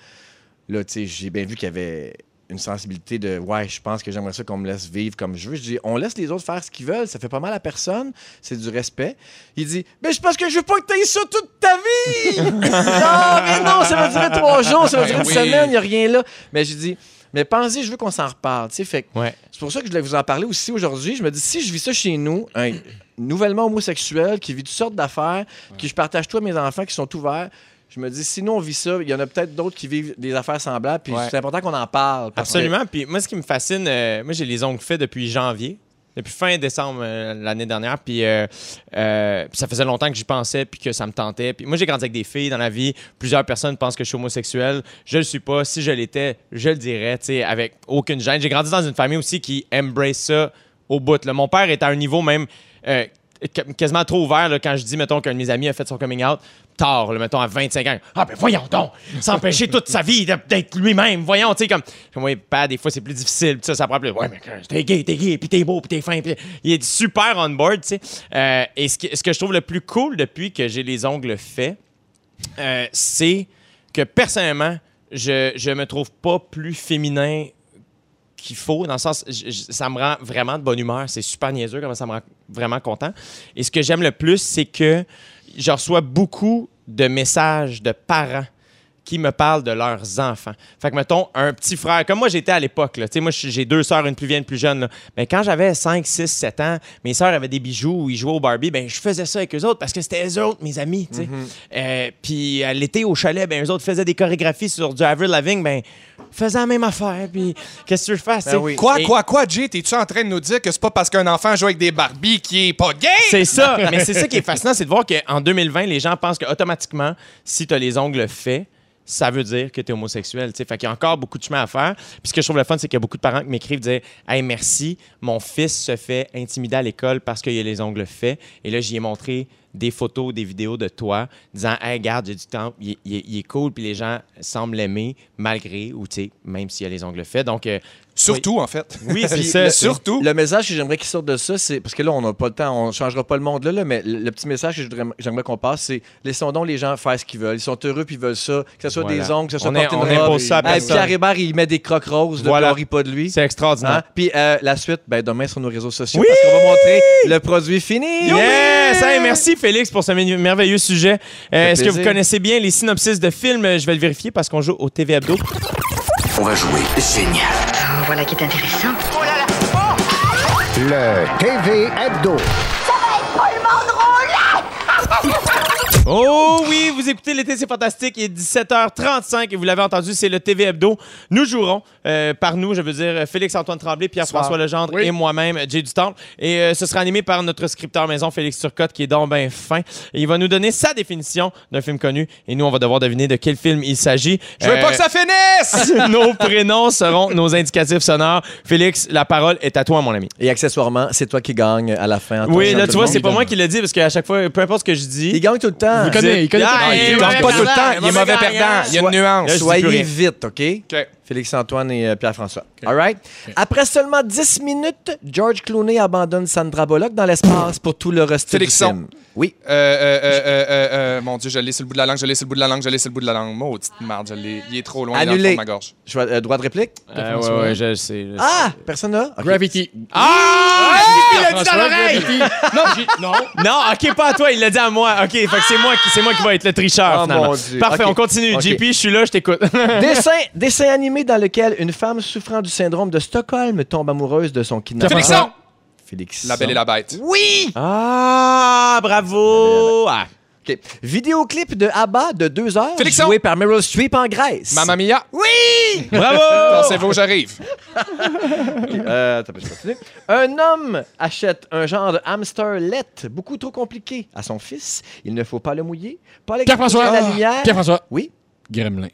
Là, tu sais, j'ai bien vu qu'il y avait une sensibilité de ouais, je pense que j'aimerais ça qu'on me laisse vivre comme je veux. Je dis, on laisse les autres faire ce qu'ils veulent, ça fait pas mal à personne, c'est du respect. Il dit, mais c'est parce que je veux pas que tu aies ça toute ta vie! non, mais non, ça va durer trois jours, ça va durer Ben une oui. semaine, il n'y a rien là. Mais j'ai dit, mais pensez, je veux qu'on s'en reparle. Fait Ouais. c'est pour ça que je voulais vous en parler aussi aujourd'hui. Je me dis, si je vis ça chez nous, un nouvellement homosexuel qui vit toutes sortes d'affaires, que je partage tout à mes enfants qui sont ouverts, je me dis, sinon on vit ça, il y en a peut-être d'autres qui vivent des affaires semblables, puis Ouais. c'est important qu'on en parle. que- Absolument. Puis moi, ce qui me fascine, euh, moi, j'ai les ongles faits depuis janvier. Depuis fin décembre euh, l'année dernière, puis, euh, euh, puis ça faisait longtemps que j'y pensais, puis que ça me tentait. Puis moi, j'ai grandi avec des filles dans la vie. Plusieurs personnes pensent que je suis homosexuel. Je le suis pas. Si je l'étais, je le dirais, tu avec aucune gêne. J'ai grandi dans une famille aussi qui embrace ça au bout. Mon père est à un niveau même qu- quasiment trop ouvert quand je dis, mettons, qu'un de mes amis a fait son coming out tard, là, mettons, à 25 ans. Ah, ben voyons donc! S'empêcher toute sa vie d'être lui-même. Voyons, tu sais, comme. oui, pas, des fois, c'est plus difficile. puis Ça, ça prend plus. Ouais, mais que- t'es gay, t'es gay, puis t'es beau, puis t'es fin. puis Il est super on board, tu sais. Euh, et ce que, ce que je trouve le plus cool depuis que j'ai les ongles faits, euh, c'est que personnellement, je, je me trouve pas plus féminin qu'il faut, dans le sens, je- ça me rend vraiment de bonne humeur. C'est super niaiseux, comment ça me rend vraiment content. Et ce que j'aime le plus, c'est que je reçois beaucoup de messages de parents qui me parlent de leurs enfants. Fait que, mettons, un petit frère, comme moi j'étais à l'époque, là. Tu sais, moi j'ai deux sœurs, une plus vieille, une plus jeune. là. Mais quand j'avais 5, 6, 7 ans, mes sœurs avaient des bijoux ou ils jouaient au Barbie, ben je faisais ça avec eux autres parce que c'était eux autres, mes amis, tu sais. Euh, puis à l'été au chalet, ben eux autres faisaient des chorégraphies sur du Avril Lavigne, ben faisaient la même affaire. Puis qu'est-ce que tu veux faire, tu sais? oui. Quoi, Et- quoi, quoi, Jay? T'es-tu en train de nous dire que c'est pas parce qu'un enfant joue avec des Barbies qui est pas gay? C'est ça. Mais c'est ça qui est fascinant, c'est de voir qu'en 2020, les gens pensent qu'automatiquement, si tu as les ongles faits, ça veut dire que tu es homosexuel. tu sais. Fait qu'il y a encore beaucoup de chemin à faire. Puis ce que je trouve le fun, c'est qu'il y a beaucoup de parents qui m'écrivent dire Hey, merci, mon fils se fait intimider à l'école parce qu'il a les ongles faits. Et là, j'y ai montré des photos, des vidéos de toi, disant Hey, regarde, j'ai du temps, il est cool, puis les gens semblent l'aimer malgré ou tu sais, même s'il a les ongles faits. Donc, euh, Surtout, en fait. oui, c'est Puis ça. le- surtout- Le message que j'aimerais qu'il sorte de ça, c'est. Parce que là, on n'a pas le temps, on ne changera pas le monde là, là, mais le, le petit message que j'aimerais qu'on passe, c'est laissons donc les gens faire ce qu'ils veulent. Ils sont heureux puis ils veulent ça. Que ce soit Voilà. des ongles, que ce soit On est- porter on une robe. impose ça à personne. Pierre Hébert, il met des crocs roses, Voilà. on rit pas de lui. C'est extraordinaire. Hein? Puis euh, la suite, ben, demain sur nos réseaux sociaux, Oui! parce qu'on va montrer le produit fini. Yes! Hey, merci Félix pour ce merveilleux sujet. Euh, Est-ce que vous connaissez bien les synopsis de films? Je vais le vérifier parce qu'on joue au TV Hebdo. On va jouer génial. Voilà qui est intéressant. Le TV Hebdo. Oh oui, vous écoutez l'été, c'est fantastique. Il est 17h35 et vous l'avez entendu, c'est le TV Hebdo. Nous jouerons, euh, par nous, je veux dire Félix-Antoine Tremblay, Pierre-François Legendre et moi-même, Jay du Temple. Et euh, ce sera animé par notre scripteur maison, Félix Turcotte, qui est donc ben fin. Et il va nous donner sa définition d'un film connu. Et nous, on va devoir deviner de quel film il s'agit. Je veux Euh, pas que ça finisse! nos prénoms seront nos indicatifs sonores. Félix, la parole est à toi, mon ami. Et accessoirement, c'est toi qui gagne à la fin. Oui, là, tu vois, c'est pas moi qui l'ai dit parce qu'à chaque fois, peu importe ce que je dis. Il gagne tout le temps. Il connaît, il connaît Ah, il est mauvais le perdant, temps, il est mauvais perdant. Il y a une nuance. Soyez vite, OK? OK. Félix-Antoine et euh, Pierre-François. All right? Après seulement 10 minutes, George Clooney abandonne Sandra Bullock dans l'espace pour tout le reste du Félixon. film. Oui. Euh, euh, euh, euh, euh, mon Dieu, je l'ai sur le bout de la langue, je l'ai sur le bout de la langue, je l'ai sur le bout de la langue. Maudite merde, je l'ai. Il est trop loin, il est dans le Annulé. fond de ma gorge. Je vois- euh, droit de réplique? Euh, ouais, ouais, je sais. je sais. Ah! Personne là? Gravity. Ah! il a dit dans l'oreille! Non, non. Non, ok, pas à toi, il l'a dit à moi. Ok, fait que c'est moi, qui- c'est moi qui va être le tricheur, Oh, finalement. mon Dieu. Parfait, on continue. JP, je suis là, je t'écoute. dessin, dessin animé dans lequel une femme souffrant du syndrome de Stockholm tombe amoureuse de son kidnappeur. Félixon! Félix. La belle et la bête. Oui! ah, bravo! Ah. OK. Vidéoclip de ABBA de deux heures, Félixon! joué par Meryl Streep en Grèce. Mamma mia. Oui! Bravo! Pensez-vous, j'arrive? Euh. Un homme achète un genre de hamster lait beaucoup trop compliqué à son fils. Il ne faut pas le mouiller, pas l'exposer Pierre-François. à la lumière. Pierre-François. Oui? Gremlin.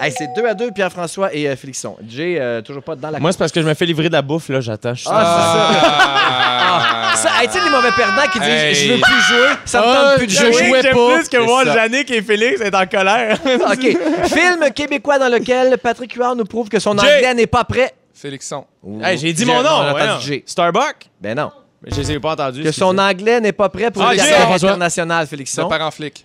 Hey, c'est deux à deux, Pierre-François et euh, Félixon. Jay, euh, toujours pas dans la Moi, c'est parce que je me fais livrer de la bouffe, là, j'attends. Je suis- Ah, ça, hey, tu sais, les mauvais perdants qui disent Hey. Je veux plus jouer, ça me Ah, tente plus de je jouer. jouais J'aime pas. plus que C'est voir ça. Yannick et Félix être en colère. OK. Film québécois dans lequel Patrick Huard nous prouve que son Jay. anglais n'est pas prêt. Félixon. Hey, j'ai dit mon non, nom. on a voyons. entendu Jay. Starbuck? Ben non. Mais je l'ai pas entendu. Que son anglais n'est pas prêt pour Ah, le Jay. carrière François. international, Le Félixon. parent flic.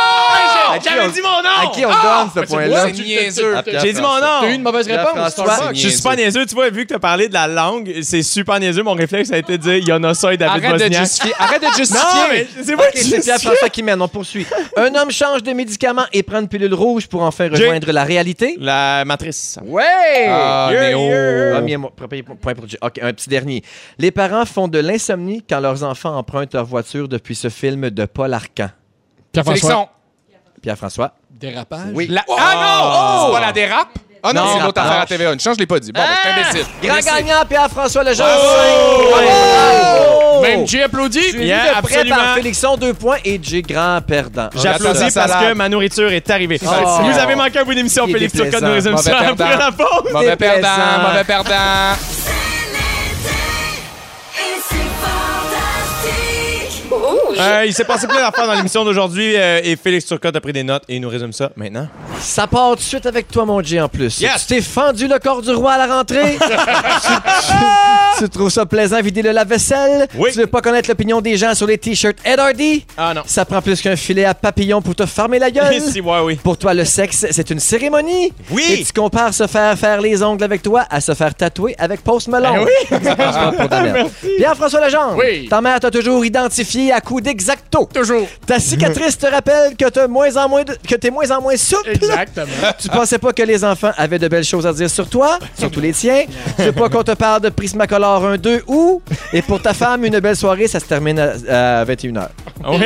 J'avais on- dit mon nom! À qui on Ah! donne ce point-là? C'est niaiseux. J'ai dit mon nom! T'as eu une mauvaise réponse? Je suis super niaiseux, tu vois, vu que tu as parlé de la langue, c'est super niaiseux. Mon réflexe a été de dire il y en a ça et David Arrête de justifier. Arrête de justifier. C'est moi Ok, qui c'est justifie. Pierre-François qui mène. On poursuit. Un homme change de médicament et prend une pilule rouge pour enfin rejoindre la réalité. La matrice. Ouais! Ah. Ah, point pour. OK, un petit dernier. Les parents font de l'insomnie quand leurs enfants empruntent leur voiture depuis ce film de Paul Arcan. Pierre-François. Pierre-François. Dérapage? Oui. La- Ah non! C'est pas la dérape? Ah non, Non, c'est l'autre la affaire à. TVA. Une chance, je l'ai pas dit. Bon, ben, je suis imbécile. Grand Imbécile. gagnant, Pierre-François Lejeune. Oh! Bravo! Même Jay applaudit. Suivi Yeah, absolument. par Félixon, deux points, et Jay, grand perdant. J'applaudis parce que ma nourriture est arrivée. Oh. Vous avez manqué un bout d'émission, Félix Turcotte nous résume ça après la pause. Mauvais perdant, mauvais perdant. Euh, il s'est passé plein d'affaires dans l'émission d'aujourd'hui euh, et Félix Turcotte a pris des notes et il nous résume ça maintenant. Ça part tout de suite avec toi, mon Jay, en plus. Yes. Tu t'es fendu le corps du roi à la rentrée. tu, tu- tu trouves ça plaisant vider le lave-vaisselle. Oui. Tu veux pas connaître l'opinion des gens sur les t-shirts Ed Hardy. Ah non. Ça prend plus qu'un filet à papillon pour te fermer la gueule. si, ouais, oui. Pour toi, le sexe, c'est une cérémonie. Oui. Et tu compares se faire faire les ongles avec toi à se faire tatouer avec Post Malone. Eh oui. Ça passe pas pour ta mère. Pierre-François Legendre. Oui. Ta mère t'a toujours identifié à coup d'exacto. Toujours. Ta cicatrice te rappelle que t'es moins en moins de- que t'es moins en moins souple. Exactement. Tu pensais pas que les enfants avaient de belles choses à dire sur toi, surtout les tiens. Tu veux pas qu'on te parle de Prismacolor 1, 2 ou. Et pour ta femme, une belle soirée, ça se termine à, à 21h. Oui.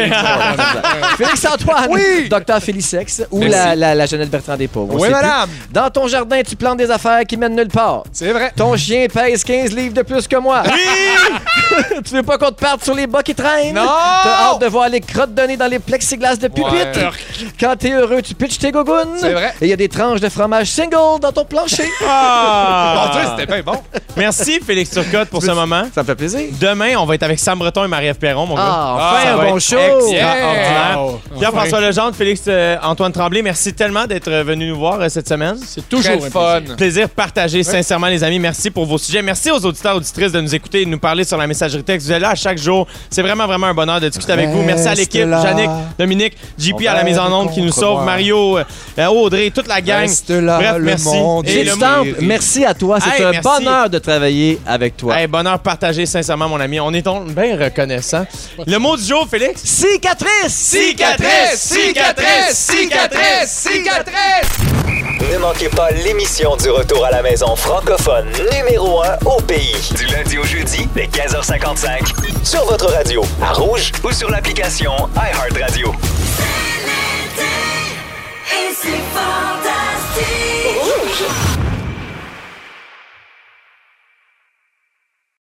Félix-Antoine, docteur Félicex ou Merci. la, la, la Jeannette Bertrand des pauvres. Oui, plus. madame. Dans ton jardin, tu plantes des affaires qui mènent nulle part. C'est vrai. Ton chien pèse 15 livres de plus que moi. tu veux pas qu'on te parte sur les bas qui traînent? Non! T'as hâte de voir les crottes données dans les plexiglas de pupitre? Ouais. Quand t'es heureux, tu pitches tes gougounes? C'est vrai. Et il y a des tranches de fromage single dans ton plancher. Ah. Mon Dieu, c'était bien bon. Merci, Félix Turcotte, pour ce moment. Ça me fait plaisir. Demain, on va être avec Sam Breton et Marie-Ève Perron, mon gars. Ah, Ah, enfin un va bon show! extraordinaire. Pierre-François Legendre, Félix euh, Antoine Tremblay, merci tellement d'être venu nous voir euh, cette semaine. C'est toujours Très un fun. plaisir. Plaisir partagé, sincèrement, les amis. Merci pour vos sujets. Merci aux auditeurs, auditrices de nous écouter et de nous parler sur la messagerie texte. Vous êtes là à chaque jour. C'est vraiment, vraiment un bonheur de discuter avec vous. Merci à l'équipe, là. Jannick, Dominique, JP à la mise en onde qui nous sauve, moi. Mario, euh, Audrey, toute la gang. Reste là, Bref, le merci. monde Et le du mo- temps. Merci à toi. C'est Hey, un merci. bonheur de travailler avec toi. Hey, bonheur partagé, sincèrement, mon ami. On est bien reconnaissant. Le mot du jour, Félix? Cicatrice! Cicatrice, cicatrice, cicatrice, cicatrice. Ne manquez pas l'émission du retour à la maison francophone numéro 1 au pays. Du lundi au jeudi, dès 15h55, sur votre radio, à Rouge ou sur l'application iHeartRadio. Et c'est fantastique.